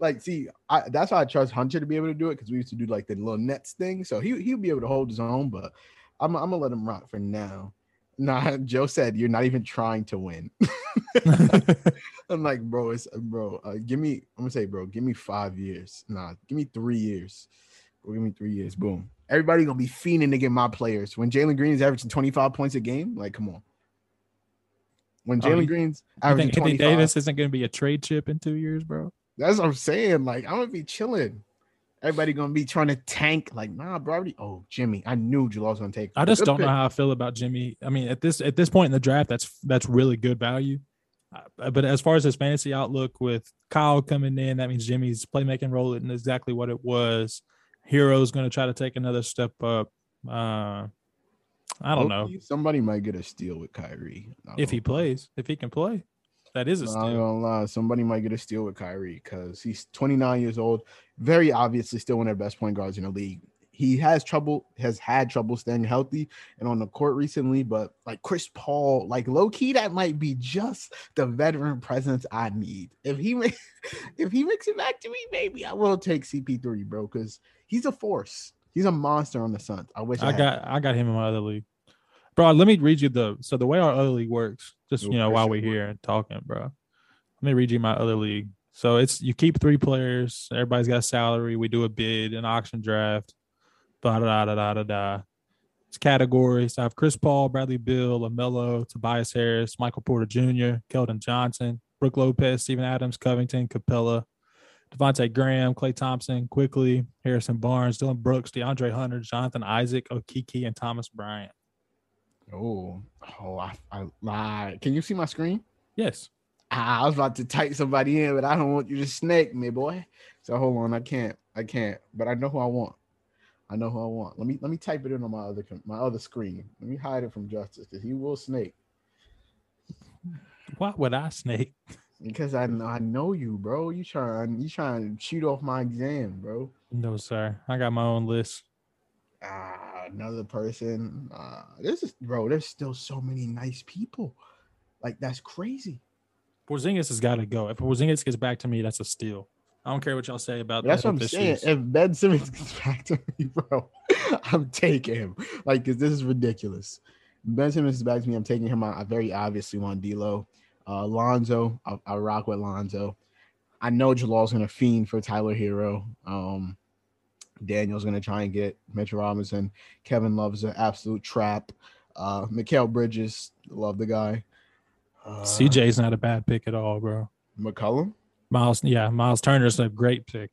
A: like, see, I, that's why I trust Hunter to be able to do it because we used to do like the little nets thing. So he he'll be able to hold his own, but I'm I'm gonna let him rock for now. Nah, Joe said you're not even trying to win. I'm like, bro, it's bro. Uh, give me. I'm gonna say, bro, give me five years. Nah, give me three years. Bro, give me three years. Boom. Everybody gonna be fiending to get my players. When Jalen Green is averaging 25 points a game, like, come on. When
C: Oh,
A: Jalen
C: you-
A: Green's
C: I
A: averaging
C: think Anthony
A: 25,
C: Davis isn't to be a trade chip in two years, bro.
A: that's what I'm saying. Like, I'm gonna be chilling. Everybody gonna be trying to tank. Like, nah, bro. Already- Oh, Jimmy, I knew Jalal was gonna take.
C: I just don't know how I feel about Jimmy. I mean, at this at this point in the draft, that's that's really good value. Uh, but as far as his fantasy outlook with Kyle coming in, that means Jimmy's playmaking role isn't exactly what it was. Herro's going to try to take another step up. Uh, I don't know
A: Somebody might get a steal with Kyrie.
C: If he plays, if he can play. That is a steal.
A: gonna lie, somebody might get a steal with Kyrie because he's 29 years old. Very obviously, still one of the best point guards in the league. He has trouble, has had trouble staying healthy and on the court recently. But like Chris Paul, like low key, that might be just the veteran presence I need. If he makes, if he makes it back to me, maybe I will take CP3, bro, because he's a force. He's a monster on the Suns. I wish I,
C: I got I got him in my other league. Bro, let me read you the so the way our other league works, just you know, while we're here and talking, bro. Let me read you my other league. So it's you keep three players, everybody's got a salary, we do a bid, an auction draft, da da da da da da. It's categories. I have Chris Paul, Bradley Beal, LaMelo, Tobias Harris, Michael Porter Jr., Keldon Johnson, Brook Lopez, Steven Adams, Covington, Capela, Devontae Graham, Klay Thompson, Quickley, Harrison Barnes, Dillon Brooks, DeAndre Hunter, Jonathan Isaac, Okeke, and Thomas Bryant.
A: Oh, oh, I, I lied. Can you see my screen?
C: Yes.
A: Ah, I was about to type somebody in, but I don't want you to snake me, boy. So hold on, I can't, I can't. But I know who I want. I know who I want. Let me let me type it in on my other my other screen. Let me hide it from Justice because he will snake.
C: Why would I snake?
A: Because I know I know you, bro. You trying you trying to cheat off my exam, bro.
C: No, sir. I got my own list.
A: Ah, another person. Uh, this is bro. There's still so many nice people. Like that's crazy.
C: Porzingis has got to go. If Porzingis gets back to me, that's a steal. I don't care what y'all say about
A: That's
C: that
A: what I'm saying.
C: issues.
A: If Ben Simmons gets back to me, bro, I'm taking him. Like, 'cause this is ridiculous. Ben Simmons is back to me. I'm taking him out. I very obviously want D'Lo. Uh, Lonzo, I, I rock with Lonzo. I know Jalal's gonna fiend for Tyler Herro. Um, Daniel's gonna try and get Mitchell Robinson. Kevin Love's an absolute trap. Uh, Mikal Bridges, love the guy. Uh,
C: CJ's not a bad pick at all, bro.
A: McCollum,
C: Miles, yeah, Miles Turner's a great pick.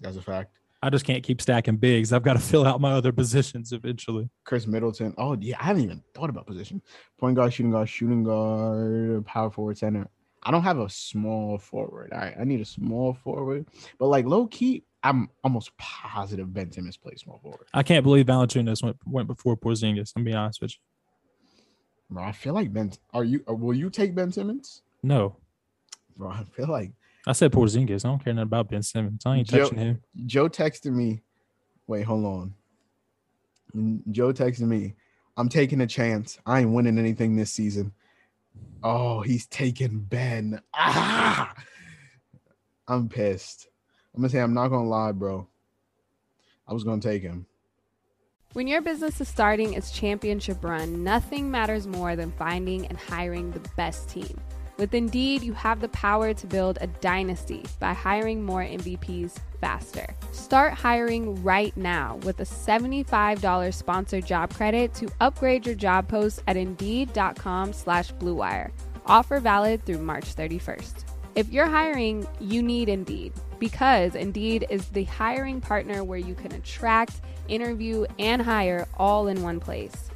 A: that's a fact.
C: I just can't keep stacking bigs. I've got to fill out my other positions eventually.
A: Khris Middleton. Oh yeah, I haven't even thought about position. Point guard, shooting guard, shooting guard, power forward, center. I don't have a small forward. All right, I need a small forward. But like low key, I'm almost positive Ben Simmons plays small forward.
C: I can't believe Valanciunas went went before Porzingis. I'm be honest with
A: Bro, I feel like Ben. Are you? Will you take Ben Simmons?
C: No,
A: Bro, I feel like
C: I said Porzingis. I don't care nothing about Ben Simmons. I ain't
A: Joe-
C: touching him.
A: Joe texted me. Wait, hold on. Joe texted me. I'm taking a chance. I ain't winning anything this season. Oh, he's taking Ben. Ah, I'm pissed. I'm gonna say I'm not gonna lie, bro. I was gonna take him.
F: When your business is starting its championship run, nothing matters more than finding and hiring the best team. With Indeed, you have the power to build a dynasty by hiring more MVPs faster. Start hiring right now with a $75 sponsored job credit to upgrade your job post at Indeed.com slash BlueWire. Offer valid through March 31st. If you're hiring, you need Indeed because Indeed is the hiring partner where you can attract, interview, and hire all in one place.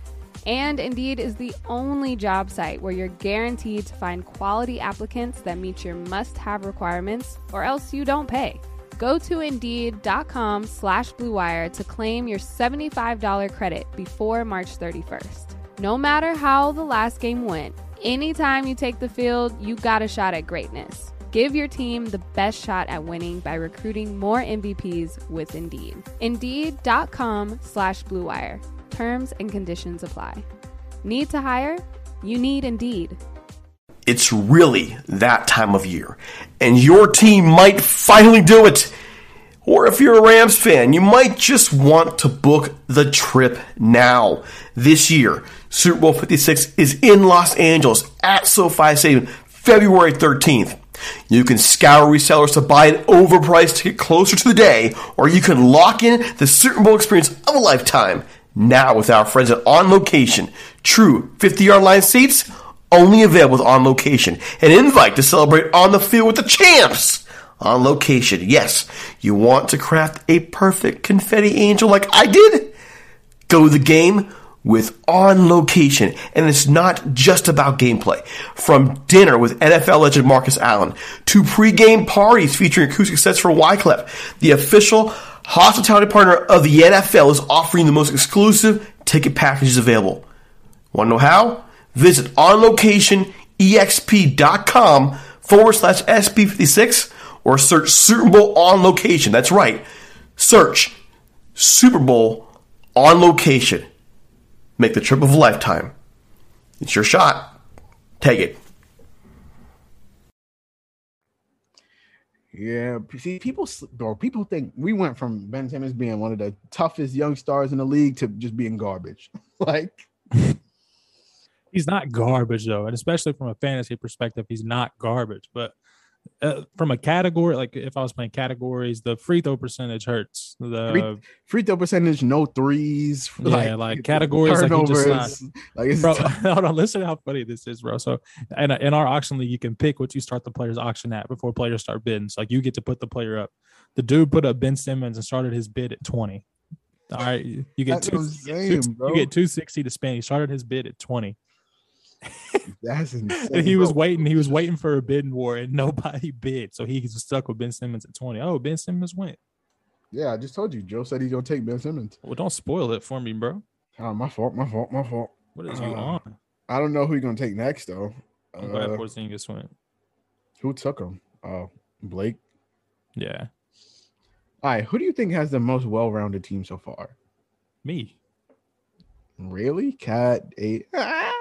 F: And Indeed is the only job site where you're guaranteed to find quality applicants that meet your must-have requirements or else you don't pay. Go to Indeed.com slash BlueWire to claim your $75 credit before March 31st. No matter how the last game went, anytime you take the field, you got a shot at greatness. Give your team the best shot at winning by recruiting more MVPs with Indeed. Indeed.com slash BlueWire. Terms and conditions apply. Need to hire? You need Indeed.
G: It's really that time of year, and your team might finally do it. Or if you're a Rams fan, you might just want to book the trip now. This year, Super Bowl 56 is in Los Angeles at SoFi Stadium, February 13th. You can scour resellers to buy an overpriced ticket closer to the day, or you can lock in the Super Bowl experience of a lifetime now with our friends at On Location. True 50 yard line seats only available with On Location. An invite to celebrate on the field with the champs. On location, yes. You want to craft a perfect confetti angel like I did? Go to the game with On Location. And it's not just about gameplay. From dinner with NFL legend Marcus Allen to pre-game parties featuring acoustic sets for Wyclef, the official hospitality partner of the NFL is offering the most exclusive ticket packages available. Want to know how? Visit onlocationexp.com forward slash SP56 or search Super Bowl on location. That's right. Search Super Bowl on location. Make the trip of a lifetime. It's your shot. Take it.
A: Yeah, see, people, bro, people think we went from Ben Simmons being one of the toughest young stars in the league to just being garbage. like,
C: He's not garbage though, and especially from a fantasy perspective, he's not garbage. But uh, from a category, like if I was playing categories, the free throw percentage hurts. The
A: free, free throw percentage, no threes.
C: yeah, like, categories, like just not,
A: turnovers, like it's
C: bro. hold on, listen how funny this is, bro. So, in, in our auction league, you can pick what you start the player's auction at before players start bidding. So, like, you get to put the player up. The dude put up Ben Simmons and started his bid at twenty. All right, you get
A: That's
C: two,
A: what I'm
C: you get two-
A: bro.
C: you get two sixty to spend. He started his bid at twenty.
A: That's insane.
C: And he was waiting. He was waiting for a bidding war, and nobody bid. So he's stuck with Ben Simmons at twenty. Oh, Ben Simmons went.
A: Yeah, I just told you. Joe said he's gonna take Ben Simmons.
C: Well, don't spoil it for me, bro.
A: Oh, my fault. My fault. My fault.
C: What is you
A: Uh,
C: on?
A: I don't know who he's gonna take next though.
C: I'm glad
A: Uh,
C: Porzingis went.
A: who took him? Oh, Blake.
C: Yeah,
A: All right. Who do you think has the most well-rounded team so far?
C: me.
A: Really? Cat eight. Ah!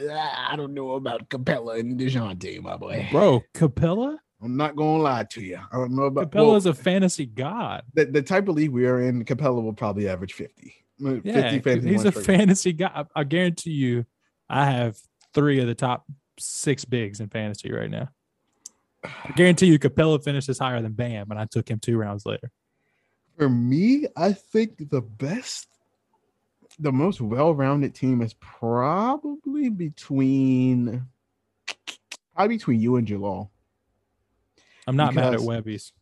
A: I don't know about Capela and Dejounte, my boy.
C: Bro, Capela.
A: I'm not gonna lie to you. I don't know about
C: Capela's
A: well,
C: a fantasy god.
A: the, the type of league we are in. Capela will probably average 50. Uh, 50
C: Yeah,
A: fantasy
C: he's a
A: points
C: fantasy guy. I, I guarantee you, I have three of the top six bigs in fantasy right now. I guarantee you, Capella finishes higher than Bam, and I took him two rounds later.
A: For me, I think the best, the most well-rounded team is probably between, probably between you and Jalal.
C: I'm not mad at Webby's.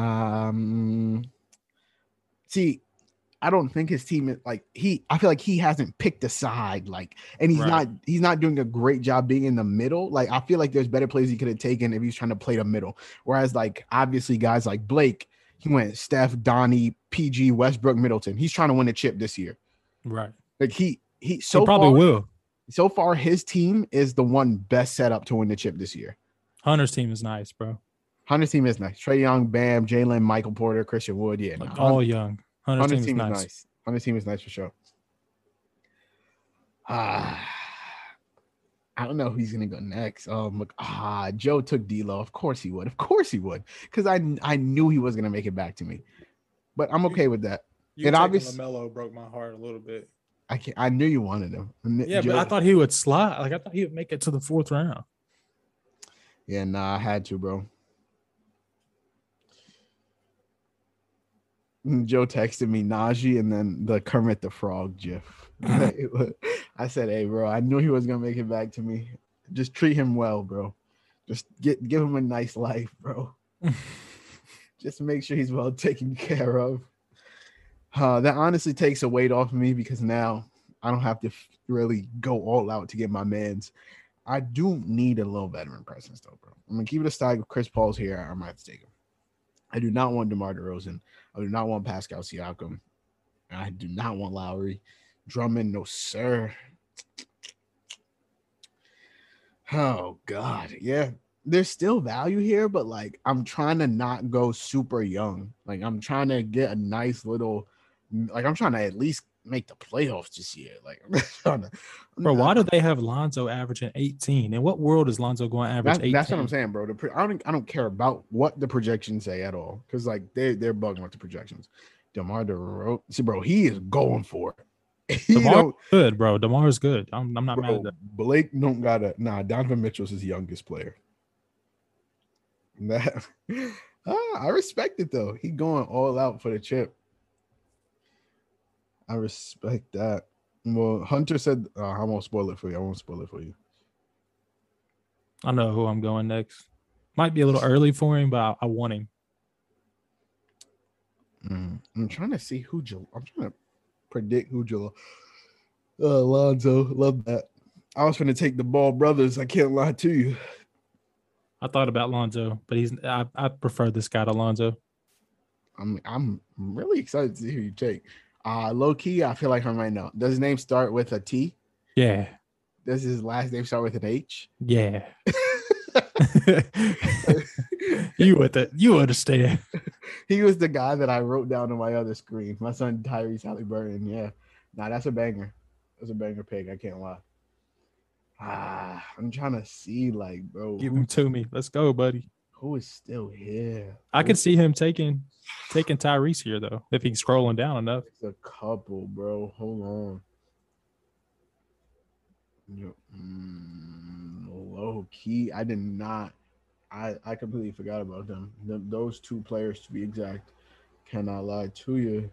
A: Um, see, I don't think his team is like he. I feel like he hasn't picked a side, like, and he's
C: Right.
A: not. He's not doing a great job being in the middle. Like, I feel like there's better plays he could have taken if he's trying to play the middle. Whereas, like, obviously, guys like Blake, he went Steph, Donnie, PG, Westbrook, Middleton. He's trying to win a chip this year.
C: Right.
A: Like he he
C: So
A: so
C: probably
A: far,
C: will.
A: so far his team is the one best set up to win the chip this year.
C: Hunter's team is nice, bro.
A: Hunter's team is nice. Trae Young, Bam, Jalen, Michael Porter, Christian Wood. Yeah,
C: Like
A: nah,
C: all young. Hunter's,
A: Hunter's
C: team,
A: team
C: is
A: is
C: nice.
A: nice. Hunter's team is nice for sure. Ah, I don't know who's gonna go next. Um, look, ah, Joe took D'Lo. Of course he would. Of course he would, because I I knew he was gonna make it back to me. But I'm okay with that.
C: You
A: And
C: taking
A: obvious-
C: LaMelo broke my heart a little bit.
A: I can't, I knew you wanted him.
C: Yeah, but I thought he would slide. Like I thought he would make it to the fourth round.
A: Yeah, nah, I had to, bro. Mm, Joe texted me Najee and then the Kermit the Frog gif. Was- I said, "Hey, bro, I knew he was gonna make it back to me. Just treat him well, bro. Just get give him a nice life, bro. Just make sure he's well taken care of." Uh, that honestly takes a weight off of me because now I don't have to really go all out to get my man's. I do need a little veteran presence though, bro. I'm gonna keep it a stack. If Chris Paul's here, I might have to take him. I do not want DeMar DeRozan. I do not want Pascal Siakam. I do not want Lowry. Drummond, no sir. Oh God, yeah. There's still value here, but like I'm trying to not go super young. Like I'm trying to get a nice little, like I'm trying to at least make the playoffs this year. Like, I'm trying to,
C: Bro, why do they have Lonzo averaging 18? In what world is Lonzo going to average
A: That's,
C: 18?
A: that's what I'm saying, bro. Pro- I don't I don't care about what the projections say at all because like they they're bugging with the projections. DeMar DeRozan, see, bro, he is going for it.
C: DeMar good, bro. DeMar is good. I'm, I'm not mad at that.
A: Blake don't got to nah. Donovan Mitchell's his youngest player. That ah, I respect it though. He going all out for the chip. I respect that. Well, Hunter said, uh, I won't spoil it for you. I won't spoil it for you.
C: I know who I'm going next. Might be a little early for him, but I, I want him.
A: Mm, I'm trying to see who Jal- I'm trying to predict who Jal- uh, Alonzo. Love that. I was gonna take the ball brothers. I can't lie to you.
C: I thought about Lonzo, but he's I, I prefer this guy to Lonzo.
A: I'm I'm really excited to see who you take. Uh low key, I feel like I might know. Does his name start with a T?
C: Yeah.
A: Does his last name start with an H?
C: Yeah. you with it. You understand.
A: he was the guy that I wrote down on my other screen. My son Tyrese Halliburton. Yeah. Nah, that's a banger. That's a banger pick. I can't lie. Ah, I'm trying to see, like, bro,
C: Give him to me. Let's go, buddy.
A: Who is still here?
C: I could see him taking taking Tyrese here though, if he's scrolling down enough.
A: It's a couple, bro. Hold on. Yo, mm, low key, I did not. I I completely forgot about them. Th- those two players, to be exact, cannot lie to you.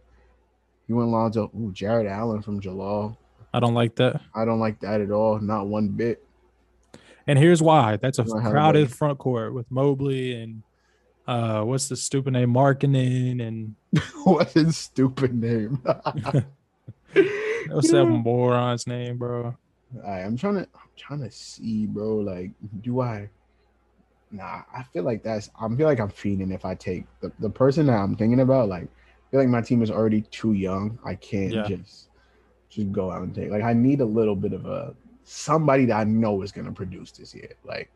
A: You went Lonzo. Ooh, Jarrett Allen from Jalal.
C: I don't like that.
A: I don't like that at all. Not one bit.
C: And here's why. That's a crowded front court with Mobley and uh what's the stupid name? Markkanen and
A: What's his stupid name?
C: what's that moron's name, bro?
A: Alright, I'm trying to I'm trying to see, bro. Like, do I nah, I feel like that's I feel like I'm feeding if I take the, the person that I'm thinking about, like I feel like my team is already too young. I can't
C: Yeah.
A: just just go out and take like I need a little bit of a somebody that I know is gonna produce this year. Like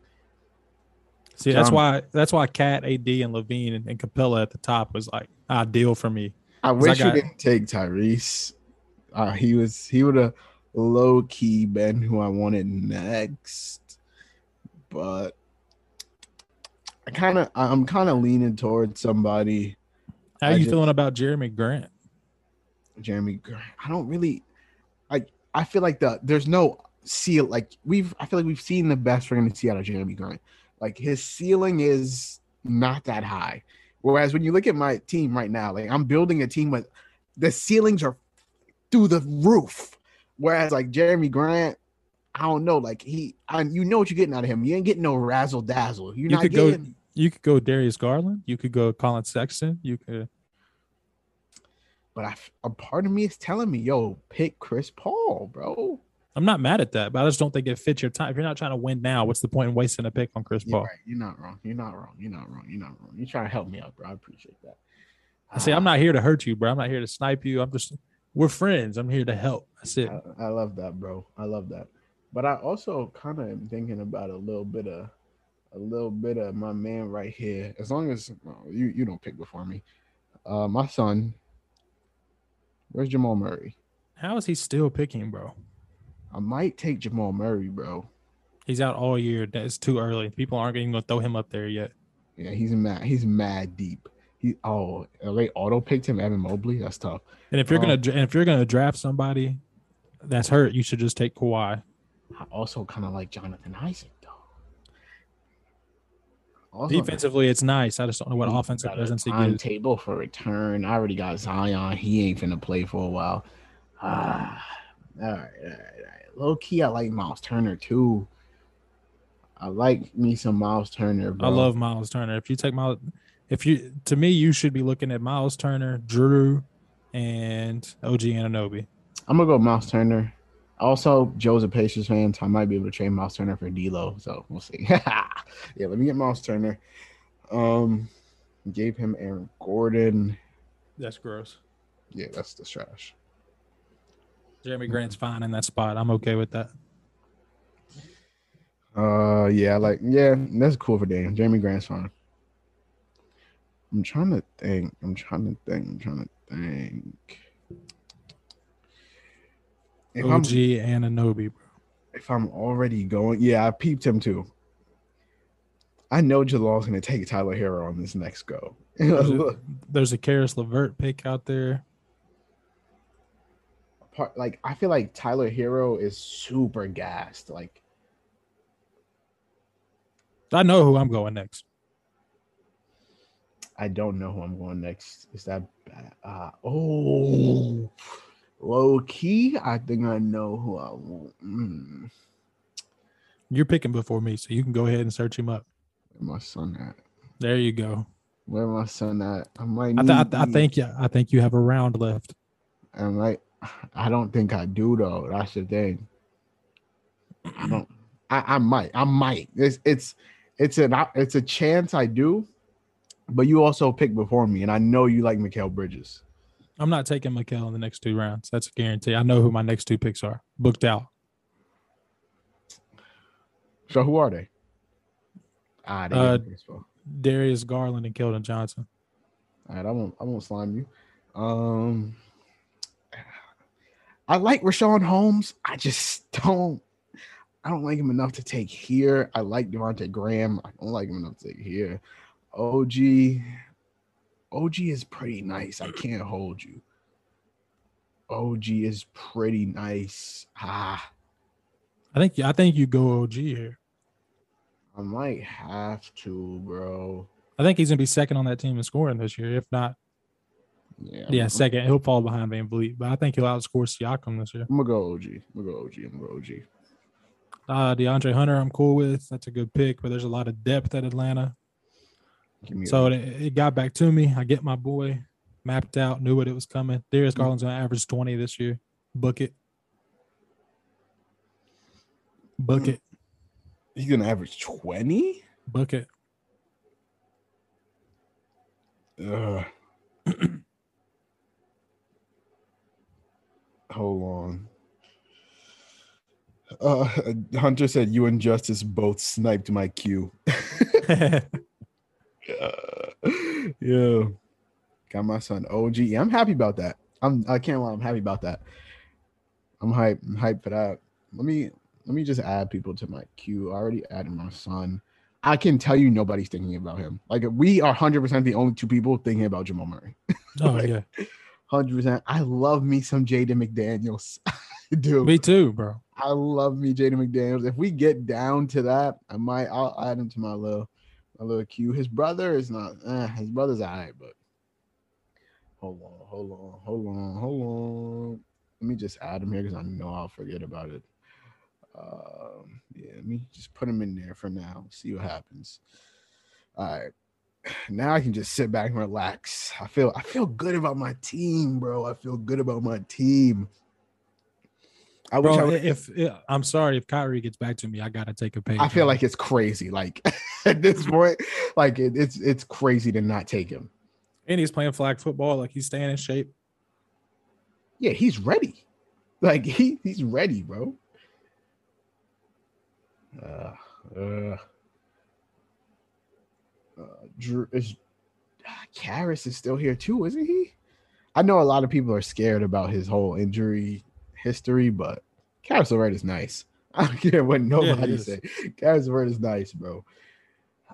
C: See, that's
A: Um,
C: why that's why Cat, AD, and LaVine and, and Capela at the top was like ideal for me.
A: I
C: I
A: wish
C: got-
A: you didn't take Tyrese. Uh, he was he would have low key been who I wanted next, but I kind of I'm kind of leaning towards somebody.
C: How
A: I
C: you
A: just-
C: feeling about Jerami Grant?
A: Jerami Grant. I don't really. I I feel like the there's no seal like we've I feel like we've seen the best we're gonna see out of Jerami Grant. Like his ceiling is not that high. Whereas when you look at my team right now, like I'm building a team with the ceilings are through the roof. Whereas like Jerami Grant, I don't know, like he I, you know what you're getting out of him. You ain't getting no razzle dazzle. You're
C: You
A: not
C: could go-
A: getting
C: You could go Darius Garland. You could go Collin Sexton. You could.
A: but I, a part of me is telling me, yo, pick Chris Paul, bro.
C: I'm not mad at that, but I just don't think it fits your time. If you're not trying to win now, what's the point in wasting a pick on Chris
A: You're
C: Paul?
A: right. You're not wrong. You're not wrong. You're not wrong. You're not wrong. You're trying to help me out, bro. I appreciate that.
C: I say I'm not here to hurt you, bro. I'm not here to snipe you. I'm just we're friends. I'm here to help. That's it.
A: I, I love that, bro. I love that. But I also kind of am thinking about a little bit of a little bit of my man right here. As long as well, you you don't pick before me. Uh, my son. Where's Jamal Murray?
C: How is he still picking, bro?
A: I might take Jamal Murray, bro.
C: He's out all year. That's too early. People aren't even going to throw him up there yet.
A: Yeah, he's mad. He's mad deep. He oh, they auto picked him. Evan Mobley. That's tough.
C: And if you're
A: Oh.
C: gonna and if you're gonna draft somebody that's hurt, you should just take Kawhi.
A: I also kind of like Jonathan Isaac though. Also,
C: Defensively, it's nice. I just don't know what offensive
A: got a
C: presence he gives.
A: timetable for return. I already got Zion. He ain't finna play for a while. Ah, all right, all right, all right. Low key, I like Miles Turner too. I like me some Miles Turner. Bro.
C: I love Miles Turner. If you take Miles, if you to me, you should be looking at Miles Turner, Drew, and OG Anunoby.
A: I'm gonna go Miles Turner. Also, Joe's a Pacers fan, so I might be able to trade Miles Turner for D'Lo. So we'll see. yeah, let me get Miles Turner. Um, gave him Aaron Gordon.
C: That's gross.
A: Yeah, that's the trash.
C: Jerami Grant's fine in that spot. I'm okay with that.
A: Uh, yeah, like yeah, that's cool for Dan. Jerami Grant's fine. I'm trying to think. I'm trying to think. I'm trying to think. If I'm,
C: OG Anunoby, bro.
A: if I'm already going, yeah, I peeped him too. I know Jalal's gonna take Tyler Herro on this next go.
C: There's a, there's a Caris LeVert pick out there.
A: Part, like I feel like Tyler Herro is super gassed. Like
C: I know who I'm going next.
A: I don't know who I'm going next. Is that bad? Uh, oh, low key. I think I know who I want. Mm,
C: You're picking before me, so you can go ahead and search him up.
A: where my son at?
C: There you go.
A: Where my son at? I might.
C: I, th- I, th- I think yeah, I think you have a round left.
A: I might. I don't think I do though. That's the thing. I don't. I, I might. I might. It's it's it's an it's a chance I do, but you also pick before me, and I know you like Mikal Bridges.
C: I'm not taking Mikal in the next two rounds. That's a guarantee. I know who my next two picks are. Booked out.
A: So who are they? Ah, they
C: Uh,
A: gave me baseball.
C: Darius Garland and Keldon Johnson.
A: All right, I won't. I won't slime you. Um, I like Richaun Holmes. I just don't. I don't like him enough to take here. I like Devontae Graham. I don't like him enough to take here. OG, OG is pretty nice. I can't hold you. OG is pretty nice. Ah,
C: I think I think you go OG here.
A: I might have to, bro.
C: I think he's gonna be second on that team in scoring this year. If not,
A: Yeah,
C: yeah, second. He'll fall behind VanVleet, but I think he'll outscore Siakam this year.
A: I'm gonna go OG. I'm gonna go OG. I'm gonna go OG.
C: Uh, DeAndre Hunter, I'm cool with. That's a good pick, but there's a lot of depth at Atlanta. So it, it got back to me. I get my boy mapped out, knew what it was coming. Darius Garland's gonna average 20 this year. Book it. Book it.
A: he's gonna average twenty.
C: Book it.
A: Ugh. Hold on. Uh, Hunter said you and Justice both sniped my cue. yeah, got my son OG. Yeah, I'm happy about that. I'm. I can't lie. I'm happy about that. I'm hype. I'm hyped for that. Let me. Let me just add people to my queue. I already added my son. I can tell you nobody's thinking about him. Like we are 100% the only two people thinking about Jamal Murray.
C: oh yeah.
A: 100%. I love me some Jaden McDaniels. Dude,
C: Me too, bro.
A: I love me Jaden McDaniels. If we get down to that, I might I'll add him to my little my little queue. His brother is not eh, his brother's alright, but hold on, hold on, hold on, hold on. Let me just add him here because I know I'll forget about it. Um, yeah, let me just put him in there for now. See what happens. All right. Now I can just sit back and relax. I feel I feel good about my team, bro. I feel good about my team. I wish I would
C: if, if I'm sorry, if Kyrie gets back to me, I gotta take a pay.
A: I feel like it's crazy. Like at this point, like it, it's it's crazy to not take him.
C: and he's playing flag football, like he's staying in shape.
A: Yeah, he's ready. Like he he's ready, bro. Uh, uh, uh Drew is ah, Caris is still here too, isn't he? I know a lot of people are scared about his whole injury history, but Caris LeVert is nice. I don't care what nobody
C: is.
A: say. Caris LeVert is nice, bro.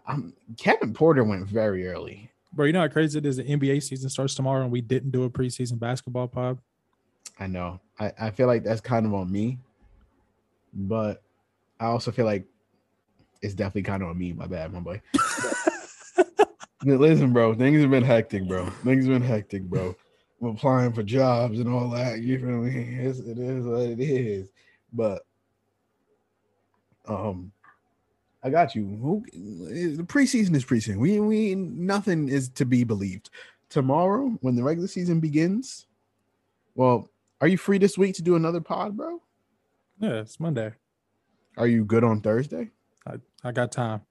A: Um, Kevin Porter went very early.
C: Bro, you know how crazy it is? The NBA season starts tomorrow, and we didn't do a preseason basketball pod.
A: I know. I, I feel like that's kind of on me, but I also feel like it's definitely kind of on me. My bad, my boy. Listen, bro, things have been hectic, bro. Things have been hectic, bro. I'm applying for jobs and all that. You feel me? It's, it is what it is. But um, I got you. Who the preseason is preseason. We we nothing is to be believed. Tomorrow, when the regular season begins, well, are you free this week to do another pod, bro?
C: Yeah, it's Monday.
A: Are you good on Thursday?
C: I, I got time.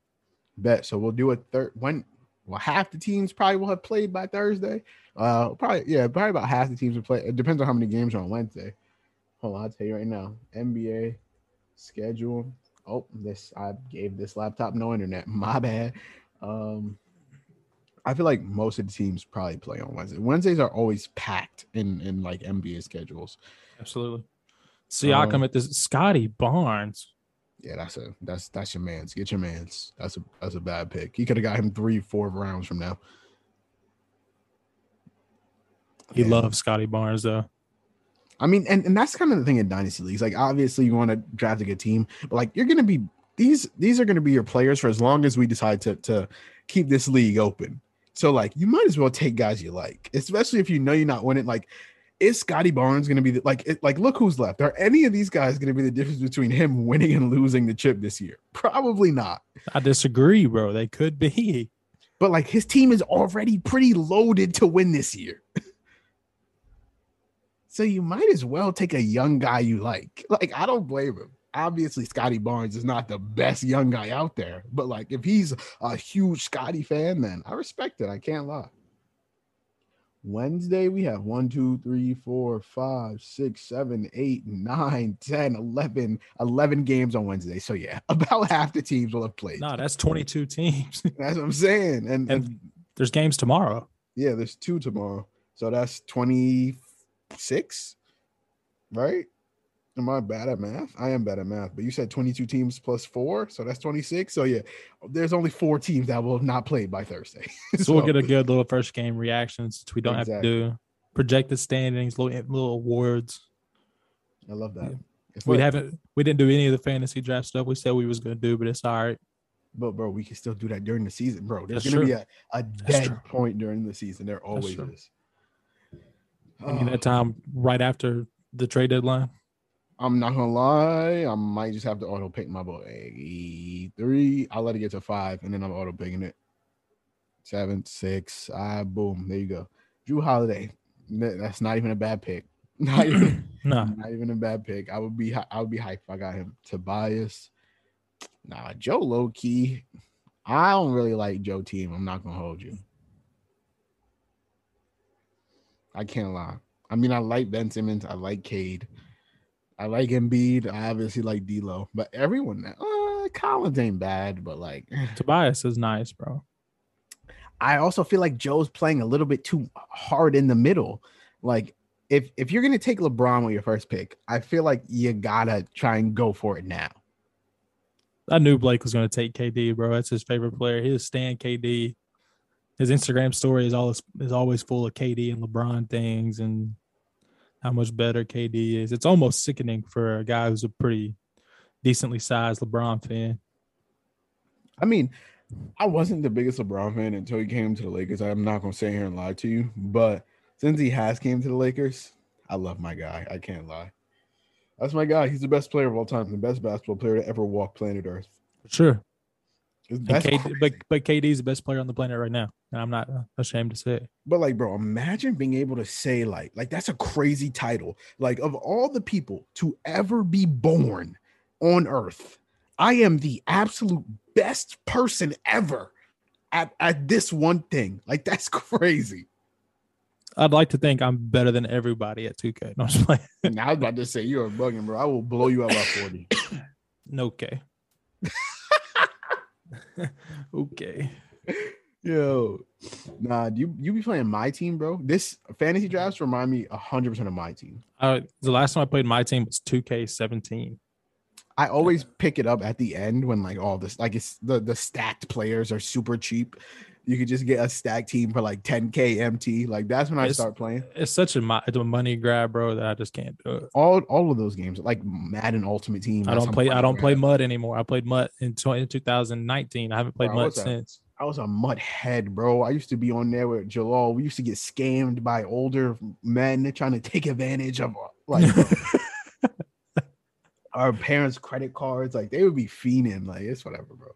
A: Bet. So we'll do a third when well half the teams probably will have played by Thursday. Uh probably yeah, probably about half the teams will play. It depends on how many games are on Wednesday. Hold on, I'll tell you right now. NBA schedule. Oh, this I gave this laptop no internet. My bad. Um I feel like most of the teams probably play on Wednesday. Wednesdays are always packed in in like NBA schedules.
C: Absolutely. Siakam
A: Um,
C: at this Scottie Barnes.
A: Yeah, that's a that's that's your man's. Get your man's. That's a that's a bad pick. He could have got him three, four rounds from now.
C: He
A: Yeah.
C: loves Scottie Barnes though.
A: I mean, and, and that's kind of the thing in dynasty leagues. Like, obviously, you want to draft a good team, but like, you're gonna be these these are gonna be your players for as long as we decide to to keep this league open. So, like, you might as well take guys you like, especially if you know you're not winning. Like, is Scottie Barnes gonna be the, like it, like look who's left? Are any of these guys gonna be the difference between him winning and losing the chip this year? Probably not.
C: I disagree, bro. They could be.
A: But like, his team is already pretty loaded to win this year. So you might as well take a young guy you like. Like, I don't blame him. Obviously, Scottie Barnes is not the best young guy out there, but like if he's a huge Scottie fan, then I respect it. I can't lie. Wednesday, we have one, two, three, four, five, six, seven, eight, nine, 10, 11, 11 games on Wednesday. So, yeah, about half the teams will have played.
C: No, that's 22 teams.
A: That's what I'm saying. And, and
C: and there's games tomorrow.
A: yeah, there's two tomorrow. So that's 26, right? Am I bad at math? I am bad at math, but you said 22 teams plus four. So that's 26. So yeah, there's only four teams that will not play by Thursday.
C: So, we'll get a good little first game reaction since we don't have to do projected standings, little little awards.
A: I love that. It's
C: We haven't we didn't do any of the fantasy draft stuff we said we was gonna do, but it's all right.
A: but bro, we can still do that during the season, bro. There's
C: That's
A: gonna be a, a dead point during the season. There always is.
C: I mean that time right after the trade deadline.
A: I'm not gonna lie, I might just have to auto pick my boy. Three, I'll let it get to five, and then I'm auto picking it. Seven, six, ah, boom, there you go. Jrue Holiday. That's not even a bad pick. Not even,
C: Nah,
A: not even a bad pick. I would be, I would be hyped if I got him. Tobias. Nah, Joe low key. I don't really like Joe team. I'm not gonna hold you. I can't lie. I mean, I like Ben Simmons. I like Cade. I like Embiid. I obviously like D'Lo, but everyone, uh, Collins ain't bad. But like,
C: Tobias is nice, bro.
A: I also feel like Joe's playing a little bit too hard in the middle. Like, if if you're gonna take LeBron with your first pick, I feel like you gotta try and go for it now.
C: I knew Blake was gonna take KD, bro. That's his favorite player. He is Stan KD. His Instagram story is always is always full of KD and LeBron things and how much better KD is. It's almost sickening for a guy who's a pretty decently sized LeBron fan.
A: I mean, I wasn't the biggest LeBron fan until he came to the Lakers. I'm not gonna sit here and lie to you, but since he has came to the Lakers, I love my guy. I can't lie. That's my guy. He's the best player of all time, the best basketball player to ever walk planet Earth.
C: Sure. And KD, but but KD's the best player on the planet right now. And I'm not ashamed to say it.
A: But like, bro, imagine being able to say like, like that's a crazy title. Like, of all the people to ever be born on Earth, I am the absolute best person ever at at this one thing. Like, that's crazy.
C: I'd like to think I'm better than everybody at 2K. No, I'm just playing.
A: I was about to say you're bugging, bro. I will blow you out by forty.
C: No K. okay.
A: Yo, nah, you you be playing my team, bro. This fantasy drafts remind me hundred percent of my team.
C: Uh, the last time I played my team was 2K17.
A: I always pick it up at the end when like all this like it's the the stacked players are super cheap. You could just get a stack team for like 10k MT. Like that's when I
C: It's-
A: start playing.
C: It's such a, it's a money grab, bro, that I just can't do it.
A: All all of those games, like Madden Ultimate Team.
C: I don't play. I don't play mud anymore. I played mud in, 20, 2019. I haven't played
A: Bro,
C: mud since.
A: I was a mud head, bro. I used to be on there with Jalal. We used to get scammed by older men trying to take advantage of uh, like our parents' credit cards. Like they would be fiending. Like it's whatever, bro.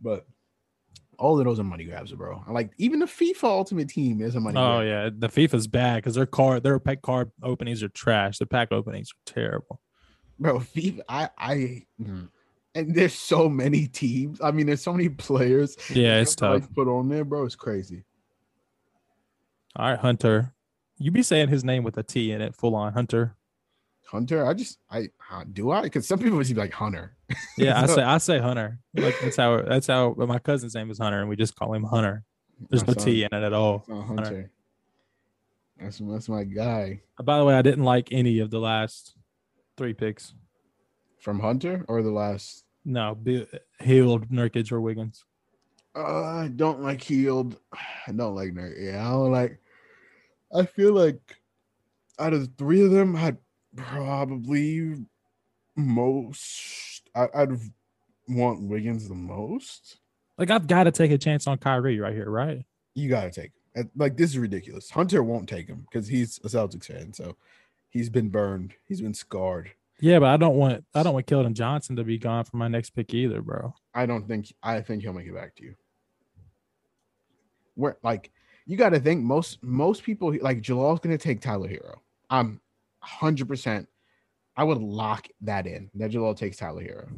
A: But all of those are money grabs, bro. I Like even the FIFA Ultimate Team is a money.
C: Oh
A: grab.
C: yeah, the FIFA's bad because their card, their pack card openings are trash. Their pack openings are terrible.
A: bro. FIFA. I I. mm. And there's so many teams. I mean, there's so many players.
C: Yeah, it's
A: have to, like,
C: tough.
A: put on there, bro. It's crazy.
C: All right, Hunter. You be saying his name with a T in it, full on Hunter.
A: Hunter. I just I uh, do I because some people would be like Hunter.
C: Yeah, I say I say Hunter. Like that's how that's how but my cousin's name is Hunter, and we just call him Hunter. There's no T in it at all.
A: Uh, Hunter. That's that's my guy.
C: Uh, By the way, I didn't like any of the last Three picks.
A: from Hunter or the last.
C: No, be, Hield, Nurkic, or Wiggins.
A: Uh, I don't like Hield. I don't like Nerd. Yeah, I don't like. I feel like out of the three of them, I'd probably most. I, I'd want Wiggins the most.
C: Like I've got to take a chance on Kyrie right here, right?
A: You gotta take him. Uh, Like this is ridiculous. Hunter won't take him because he's a Celtics fan, so he's been burned. He's been scarred.
C: Yeah, but I don't want I don't want Keldon Johnson to be gone for my next pick either, bro.
A: I don't think. I think he'll make it back to you. Where like you got to think most most people like Jalal's gonna take Tyler Herro. I'm hundred percent. I would lock that in that Jalal takes Tyler Herro.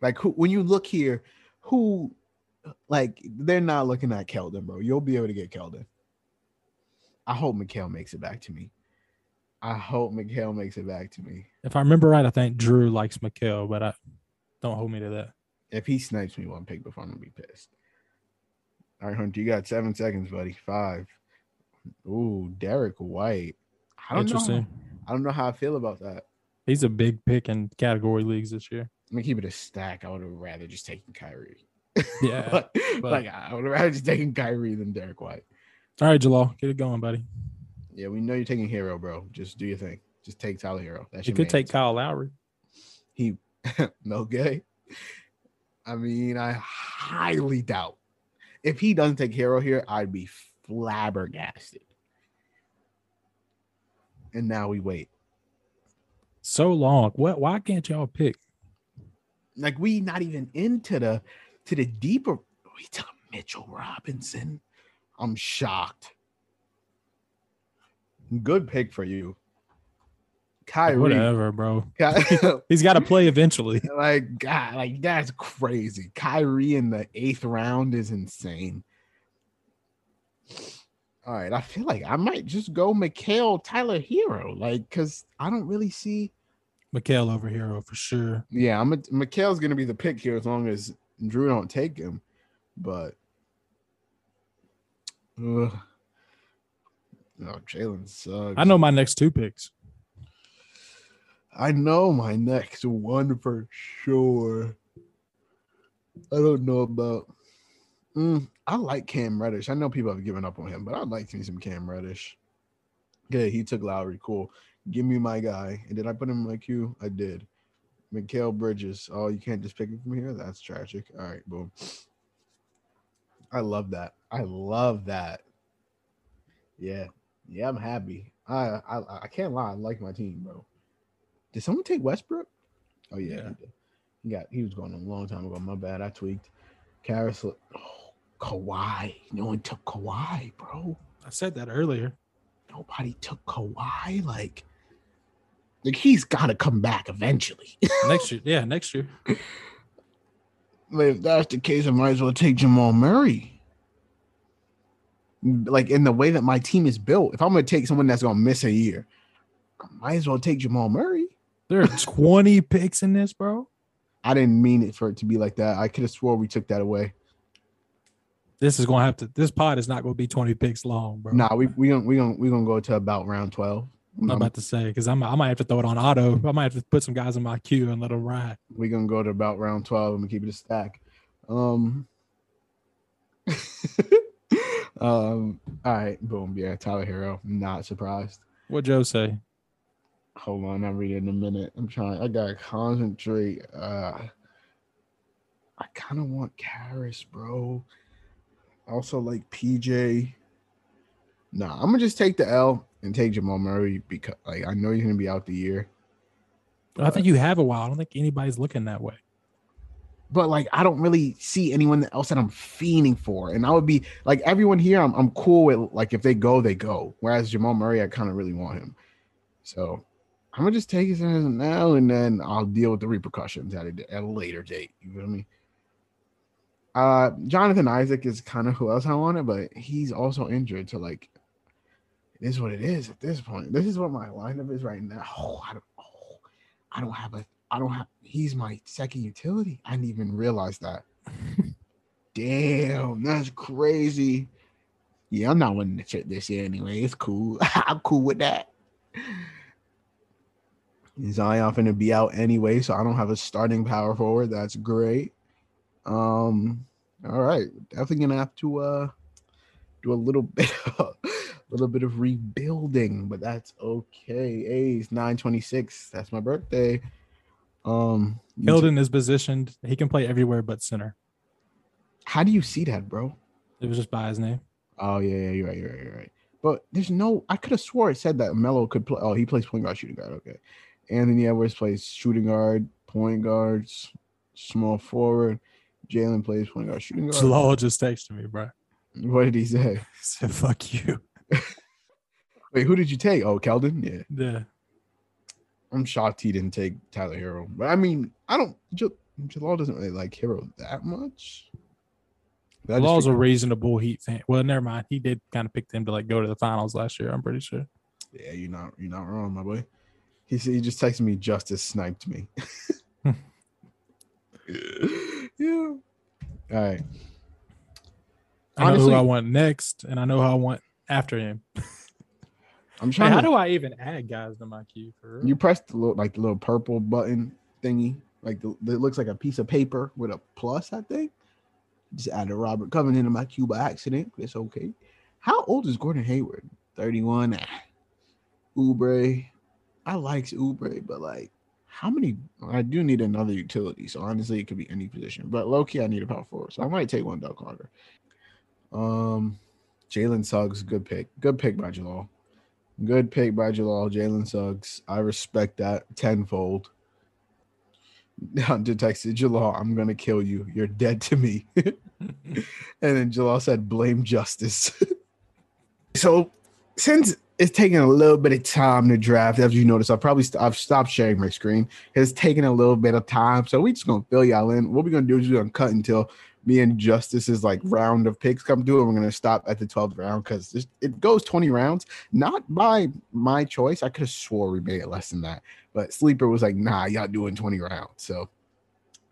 A: Like who when you look here, who like they're not looking at Keldon, bro. You'll be able to get Keldon. I hope Mikal makes it back to me. I hope Mikal makes it back to me.
C: If I remember right, I think Drew likes McHale, but I don't hold me to that.
A: If he snipes me one pick before, I'm gonna be pissed. All right, Hunter, you got seven seconds, buddy. Five. Ooh, Derrick White. I don't know.
C: Interesting.
A: I don't know how I feel about that.
C: He's a big pick in category leagues this year.
A: I'm gonna keep it a stack. I would have rather just taken Kyrie.
C: Yeah.
A: But,
C: but-
A: like I would have rather just taken Kyrie than Derek White.
C: All right, Jalal, get it going, buddy.
A: Yeah, we know you're taking Herro, bro. Just do your thing. Just take Tyler Herro. That's
C: You could take Kyle Lowry.
A: he no gay. I mean, I highly doubt if he doesn't take Herro here, I'd be flabbergasted. And now we wait.
C: So long. What? Why can't y'all pick?
A: Like we not even into the to the deeper. We took Mitchell Robinson. I'm shocked. Good pick for you, Kyrie.
C: Whatever, bro.
A: Ky-
C: He's got to play eventually.
A: like God, like that's crazy. Kyrie in the eighth round is insane. All right, I feel like I might just go Mikal Tyler Herro, like because I don't really see.
C: Mikal over Herro for sure.
A: Yeah, I'm a, Mikal's gonna be the pick here as long as Drew don't take him, but. Ugh. No, Jalen sucks.
C: I know my next two picks.
A: I know my next one for sure. I don't know about. Mm, I like Cam Reddish. I know people have given up on him, but I'd like to see some Cam Reddish. Yeah, he took Lowry. Cool. Give me my guy. And did I put him in my queue? I did. Mikal Bridges. Oh, you can't just pick him from here? That's tragic. All right, boom. I love that. I love that. Yeah. Yeah, I'm happy. I I, I can't lie. I like my team, bro. Did someone take Westbrook? Oh yeah,
C: Yeah.
A: He, did. he got he was going a long time ago. My bad. I tweaked. Caris, oh, Kawhi. No one took Kawhi, bro.
C: I said that earlier.
A: Nobody took Kawhi. Like, like he's got to come back eventually.
C: Next year. Yeah, next year.
A: Like, if that's the case, I might as well take Jamal Murray. Like in the way that my team is built, if I'm going to take someone that's to miss a year, I might as well take Jamal Murray.
C: There are 20 picks in this, bro.
A: I didn't mean it for it to be like that. I could have swore we took that away.
C: This is gonna have to. This pod is not gonna be 20 picks long, bro.
A: Nah, we we gonna we gonna we gonna go to about round twelve.
C: I'm about to say because I'm I might have to throw it on auto. I might have to put some guys in my queue and let them ride.
A: We're gonna go to about round 12 and we keep it a stack. Um um all right, boom. Yeah, Tyler Herro. Not surprised.
C: What Joe say?
A: Hold on, I'll read it in a minute. I'm trying I gotta concentrate. Uh I kind of want Caris, bro. Also like PJ. Nah, I'm gonna just take the L and take Jamal Murray because like I know he's gonna be out the year.
C: I think you have a while. I don't think anybody's looking that way.
A: but like I don't really see anyone else that I'm fiending for. And I would be like everyone here, I'm I'm cool with like if they go, they go. Whereas Jamal Murray, I kind of really want him. So I'm gonna just take it as an L and then I'll deal with the repercussions at a, at a later date. You feel me? Uh Jonathan Isaac is kind of who else I wanted, but he's also injured. So like it is what it is at this point. This is what my lineup is right now. Oh, I don't oh, I don't have a I don't have. He's my second utility. I didn't even realize that. Damn, that's crazy. Yeah, I'm not winning the shit this year anyway. It's cool. I'm cool with that. Zion finna be out anyway, so I don't have a starting power forward. That's great. Um, all right, definitely gonna have to uh do a little bit of a little bit of rebuilding, but that's okay. A's 926. That's my birthday. Um
C: Hilden is positioned. He can play everywhere but center.
A: how do you see that, bro?
C: It was just by his name.
A: Oh yeah, yeah, you're right, you're right, you're right. But there's no I could have swore it said that Melo could play. Oh, he plays point guard, shooting guard. Okay. Anthony Edwards plays shooting guard, point guards, small forward. Jalen plays point guard, shooting guard.
C: Jalal just texted me, bro.
A: What did he say?
C: He said, "Fuck you."
A: Wait, who did you take? Oh, Keldon? Yeah.
C: Yeah.
A: I'm shocked he didn't take Tyler Herro. But I mean, I don't J- Jalal doesn't really like Herro that much. But I just
C: Jalal's a reasonable Heat fan. Well, never mind. He did kind of pick them to like go to the finals last year. I'm pretty sure.
A: Yeah, you're not you're not wrong, my boy. He said he just texted me justice sniped me. yeah. All right.
C: I know who I want next, and I know who I want after him.
A: I'm trying
C: how
A: to
C: do I even add guys to my queue for real?
A: you press the little like the little purple button thingy, like the, it looks like a piece of paper with a plus, I think. Just added Robert Covington to my queue by accident. It's okay. How old is Gordon Hayward? 31. Ah. Oubre. I likes Oubre, but like how many I do need another utility. So honestly, it could be any position. But low key, I need a power forward. So I might take one Doug Carter. Um Jalen Suggs, good pick. Good pick by Jalal. Good pick by Jalal. Jalen Suggs. I respect that tenfold. Hunter texted Jalal, I'm gonna kill you. You're dead to me. and then Jalal said, blame justice. so since it's taking a little bit of time to draft, as you notice, I've probably st- I've stopped sharing my screen. It's taking a little bit of time. So we just gonna fill y'all in. What we're gonna do is we're gonna cut until me and Justice's like round of picks come through, and we're gonna stop at the 12th round because it goes 20 rounds, not by my choice. I could have swore we made it less than that, but Sleeper was like, nah, y'all doing 20 rounds. So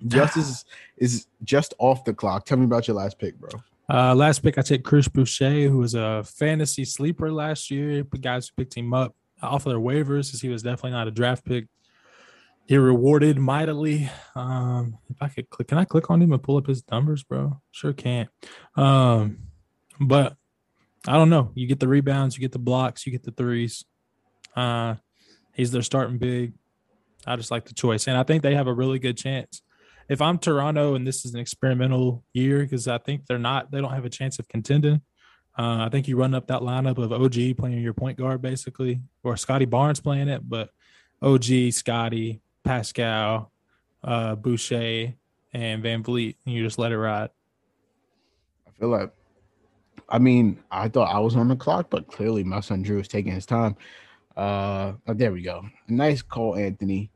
A: Justice is just off the clock. Tell me about your last pick, bro.
C: Uh, last pick, I take Chris Boucher, who was a fantasy sleeper last year. Guys who picked him up off of their waivers, because he was definitely not a draft pick. He rewarded mightily. Um, if I could click, can I click on him and pull up his numbers, bro? Sure can't. Um, but I don't know. You get the rebounds, you get the blocks, you get the threes. Uh, he's their starting big. I just like the choice, and I think they have a really good chance if I'm Toronto and this is an experimental year, because I think they're not, they don't have a chance of contending. Uh, I think you run up that lineup of OG playing your point guard basically, or Scottie Barnes playing it, but OG, Scottie, Pascal, uh, Boucher, and VanVleet, and you just let it ride.
A: I feel like, I mean, I thought I was on the clock, but clearly my son Drew is taking his time. Uh, oh, there we go. Nice call, Anthony.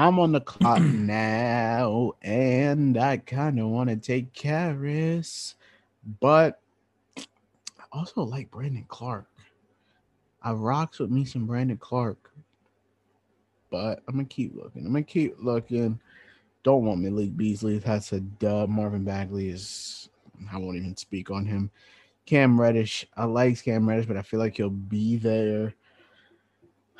A: I'm on the clock now, and I kind of want to take Caris, but I also like Brandon Clarke. I rocks with me some Brandon Clarke, but I'm gonna keep looking. I'm gonna keep looking. Don't want Malik Beasley. That's a dub. Marvin Bagley is. I won't even speak on him. Cam Reddish. I like Cam Reddish, but I feel like he'll be there.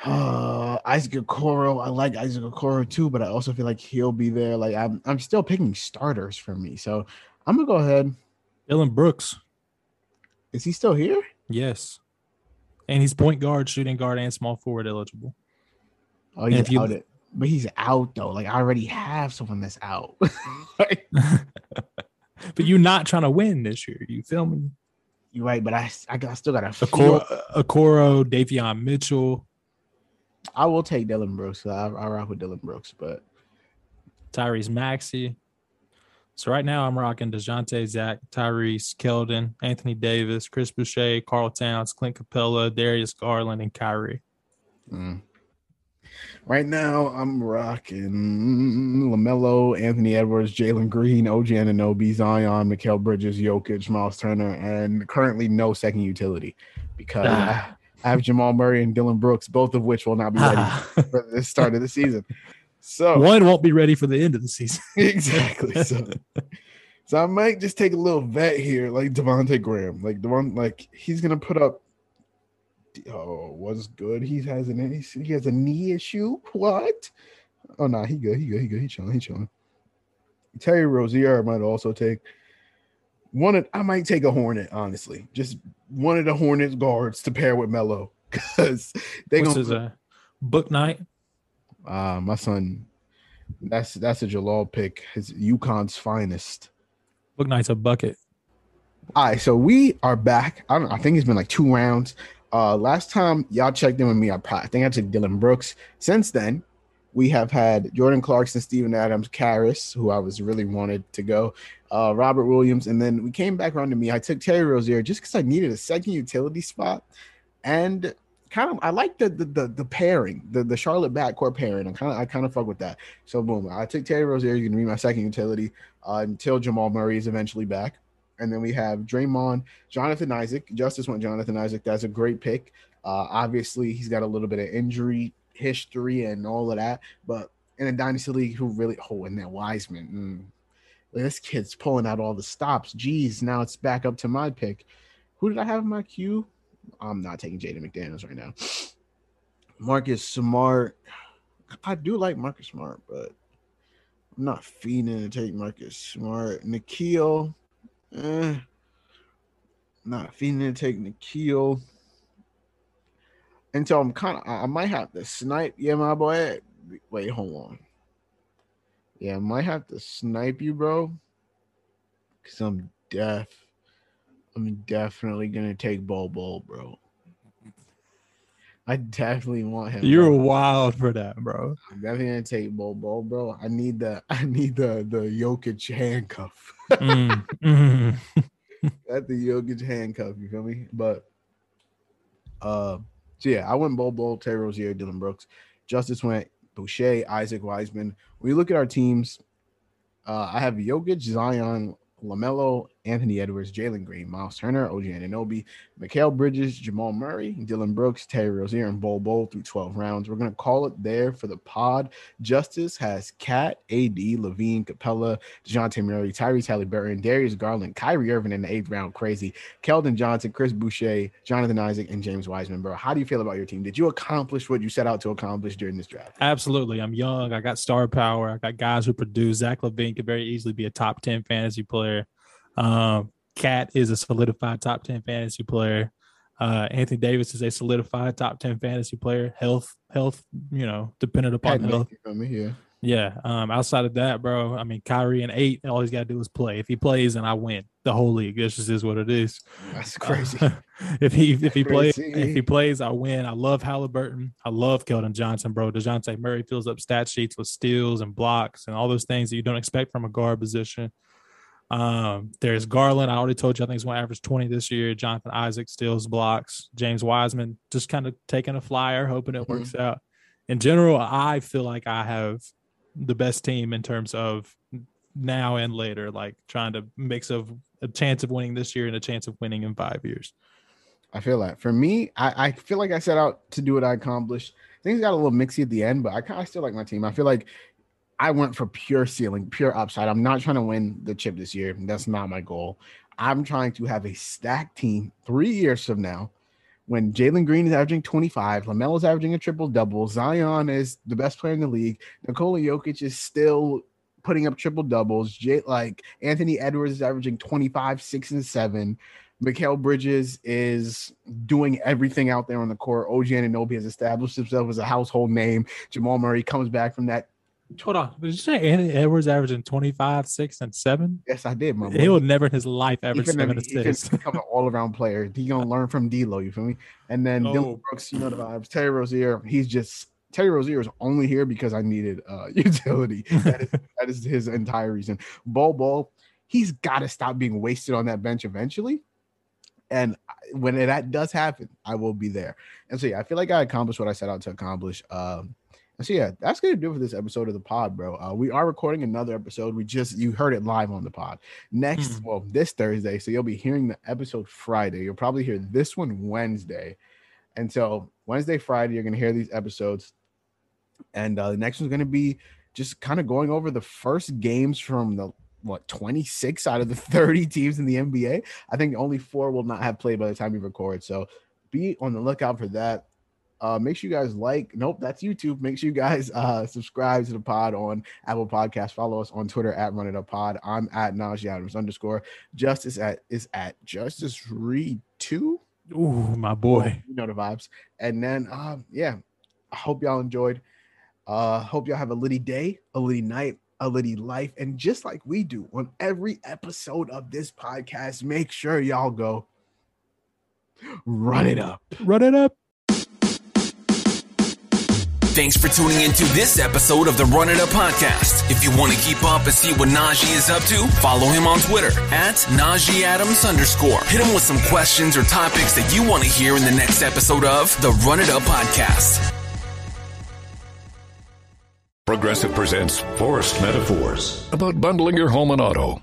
A: Uh, Isaac Okoro. I like Isaac Okoro too, but I also feel like he'll be there. Like I'm, I'm still picking starters for me. So I'm gonna go ahead.
C: Dillon Brooks,
A: Is he still here?
C: yes. And he's point guard, shooting guard, and small forward eligible.
A: Oh, he's
C: if you-
A: out. It, but he's out though. Like I already have someone that's out. Like,
C: But you're not trying to win this year. You feel me?
A: You're right, but I, I, I still got a.
C: Okoro, Okoro Davion Mitchell,
A: I will take Dillon Brooks. I, I rock with Dillon Brooks, but
C: Tyrese Maxey. So right now I'm rocking Dejounte, Zach, Tyrese, Keldon, Anthony Davis, Chris Boucher, Karl Towns, Clint Capela, Darius Garland, and Kyrie.
A: mm. right now I'm rocking LaMelo, Anthony Edwards, Jalen Green, OG Anunoby, Zion, Mikal Bridges, Jokic, Miles Turner, and currently no second utility because I, I have Jamal Murray and Dillon Brooks, both of which will not be ready for the start of the season. So
C: One won't be ready for the end of the season.
A: exactly. So, so I might just take a little vet here, like Devonte' Graham. Like the one, like he's gonna put up Oh, was good. He has an he has a knee issue. What? Oh no, nah, he good. He good. He good. He chilling. He chilling. Terry Rozier I might also take one. Of, I might take a Hornet. Honestly, just one of the Hornets guards to pair with Melo. because they
C: What's
A: gonna.
C: his uh, Bouknight?
A: Uh, my son. That's that's a Jalal pick. His UConn's finest.
C: Bouknight's a bucket.
A: All right, so we are back. I don't. I think it's been like two rounds. Uh, last time y'all checked in with me, I, I think I took Dillon Brooks. Since then, we have had Jordan Clarkson, Steven Adams, Caris, who I was really wanted to go, uh, Robert Williams, and then we came back around to me. I took Terry Rozier just because I needed a second utility spot, and kind of I like the the the, the pairing, the, the Charlotte backcourt pairing. I kind of I kind of fuck with that. So boom, I took Terry Rozier. You can be my second utility uh, until Jamal Murray is eventually back. And then we have Draymond, Jonathan Isaac. Justice went Jonathan Isaac. That's a great pick. Uh, obviously, he's got a little bit of injury history and all of that. But in a dynasty league, who really oh, and then Wiseman, mm, this kid's pulling out all the stops. Geez, now it's back up to my pick. Who did I have in my queue? I'm not taking Jaden McDaniels right now. Marcus Smart. I do like Marcus Smart, but I'm not feeding to take Marcus Smart. Nickeil. Eh, not feeding to take Nickeil. And so I'm kind of, I might have to snipe. Yeah, my boy. Wait, hold on. Yeah, I might have to snipe you, bro. Cause I'm deaf. I'm definitely gonna take Bol Bol, bro. I definitely want him.
C: You're
A: bro.
C: wild for that, bro.
A: I'm definitely gonna take Bol Bol, bro. I need the I need the the Jokic handcuff.
C: Mm, mm.
A: That's the Jokic handcuff. You feel me? But uh, so yeah, I went Bol Bol, Terry Rozier, Dillon Brooks. Justice went Boucher, Isaac Wiseman. When you look at our teams, uh, I have Jokic, Zion, LaMelo, Anthony Edwards, Jalen Green, Miles Turner, OG Anunoby, Mikal Bridges, Jamal Murray, Dillon Brooks, Terry Rozier, and Bol Bol through 12 rounds. We're going to call it there for the pod. Justice has KAT, AD, LaVine, Capela, Dejounte Murray, Tyrese Haliburton, Darius Garland, Kyrie Irving in the eighth round. Crazy. Keldon Johnson, Chris Boucher, Jonathan Isaac, and James Wiseman, bro. How do you feel about your team? Did you accomplish what you set out to accomplish during this draft?
C: Absolutely. I'm young. I got star power. I got guys who produce. Zach LaVine could very easily be a top 10 fantasy player. Um, KAT is a solidified top 10 fantasy player. Uh, Anthony Davis is a solidified top 10 fantasy player. Health, health, you know, dependent upon health.
A: me? Yeah.
C: Yeah. Um, outside of that, bro, I mean, Kyrie and eight, all he's got to do is play. If he plays, and I win the whole league. This just is what it is.
A: That's crazy.
C: if he if he plays if he plays, I win. I love Haliburton. I love Keldon Johnson, bro. Dejounte Murray fills up stat sheets with steals and blocks and all those things that you don't expect from a guard position. Um, there's Garland. I already told you I think he's going to average 20 this year. Jonathan Isaac steals blocks. James Wiseman just kind of taking a flyer, hoping it works out. In general, I feel like I have the best team in terms of now and later, like trying to mix of a chance of winning this year and a chance of winning in five years.
A: I feel that. For me, I, I feel like I set out to do what I accomplished. Things got a little mixy at the end, but I kind of still like my team. I feel like I went for pure ceiling, pure upside. I'm not trying to win the chip this year. That's not my goal. I'm trying to have a stacked team three years from now when Jalen Green is averaging 25, LaMelo is averaging a triple double, Zion is the best player in the league, Nikola Jokic is still putting up triple doubles, J- like Anthony Edwards is averaging 25, 6, and 7. Mikal Bridges is doing everything out there on the court. OG Anunoby has established himself as a household name. Jamal Murray comes back from that.
C: Hold on. Did you say Anthony Edwards averaging 25, 6, and 7?
A: Yes, I did, my boy.
C: He will never in his life
A: He
C: average 7
A: he finna
C: assists.
A: become an all-around player. He gonna learn from D'Lo. You feel me? And then
C: Oh.
A: Dillon Brooks, you know the vibes. Terry Rozier, he's just Terry Rozier is only here because I needed uh utility. That is, that is his entire reason. Bol Bol, he's got to stop being wasted on that bench eventually. And when that does happen, I will be there. And so yeah, I feel like I accomplished what I set out to accomplish. And so yeah, that's gonna do it for this episode of the pod, bro. Uh, we are recording another episode. We just you heard it live on the pod. Next,
C: Hmm.
A: well, this Thursday, so you'll be hearing the episode Friday. You'll probably hear this one Wednesday, and so Wednesday, Friday, you're gonna hear these episodes, and uh, the next one's gonna be just kind of going over the first games from the what 26 out of the 30 teams in the NBA. I think only four will not have played by the time we record. So be on the lookout for that. Uh, make sure you guys like. Nope, that's YouTube. Make sure you guys uh, subscribe to the pod on Apple Podcast. Follow us on Twitter at Run It Up Pod. I'm at Najee Adams underscore. Justice at is at Justice Reid two.
C: Ooh, my boy.
A: You know the vibes. And then, um, yeah, I hope y'all enjoyed. Uh, hope y'all have a litty day, a litty night, a litty life. And just like we do on every episode of this podcast, make sure y'all go run it up.
C: Run it up.
B: Thanks for tuning into this episode of the Run It Up podcast. If you want to keep up and see what Najee is up to, follow him on Twitter at Najee Adams underscore. Hit him with some questions or topics that you want to hear in the next episode of the Run It Up podcast.
H: Progressive presents Forced Metaphors about bundling your home and auto.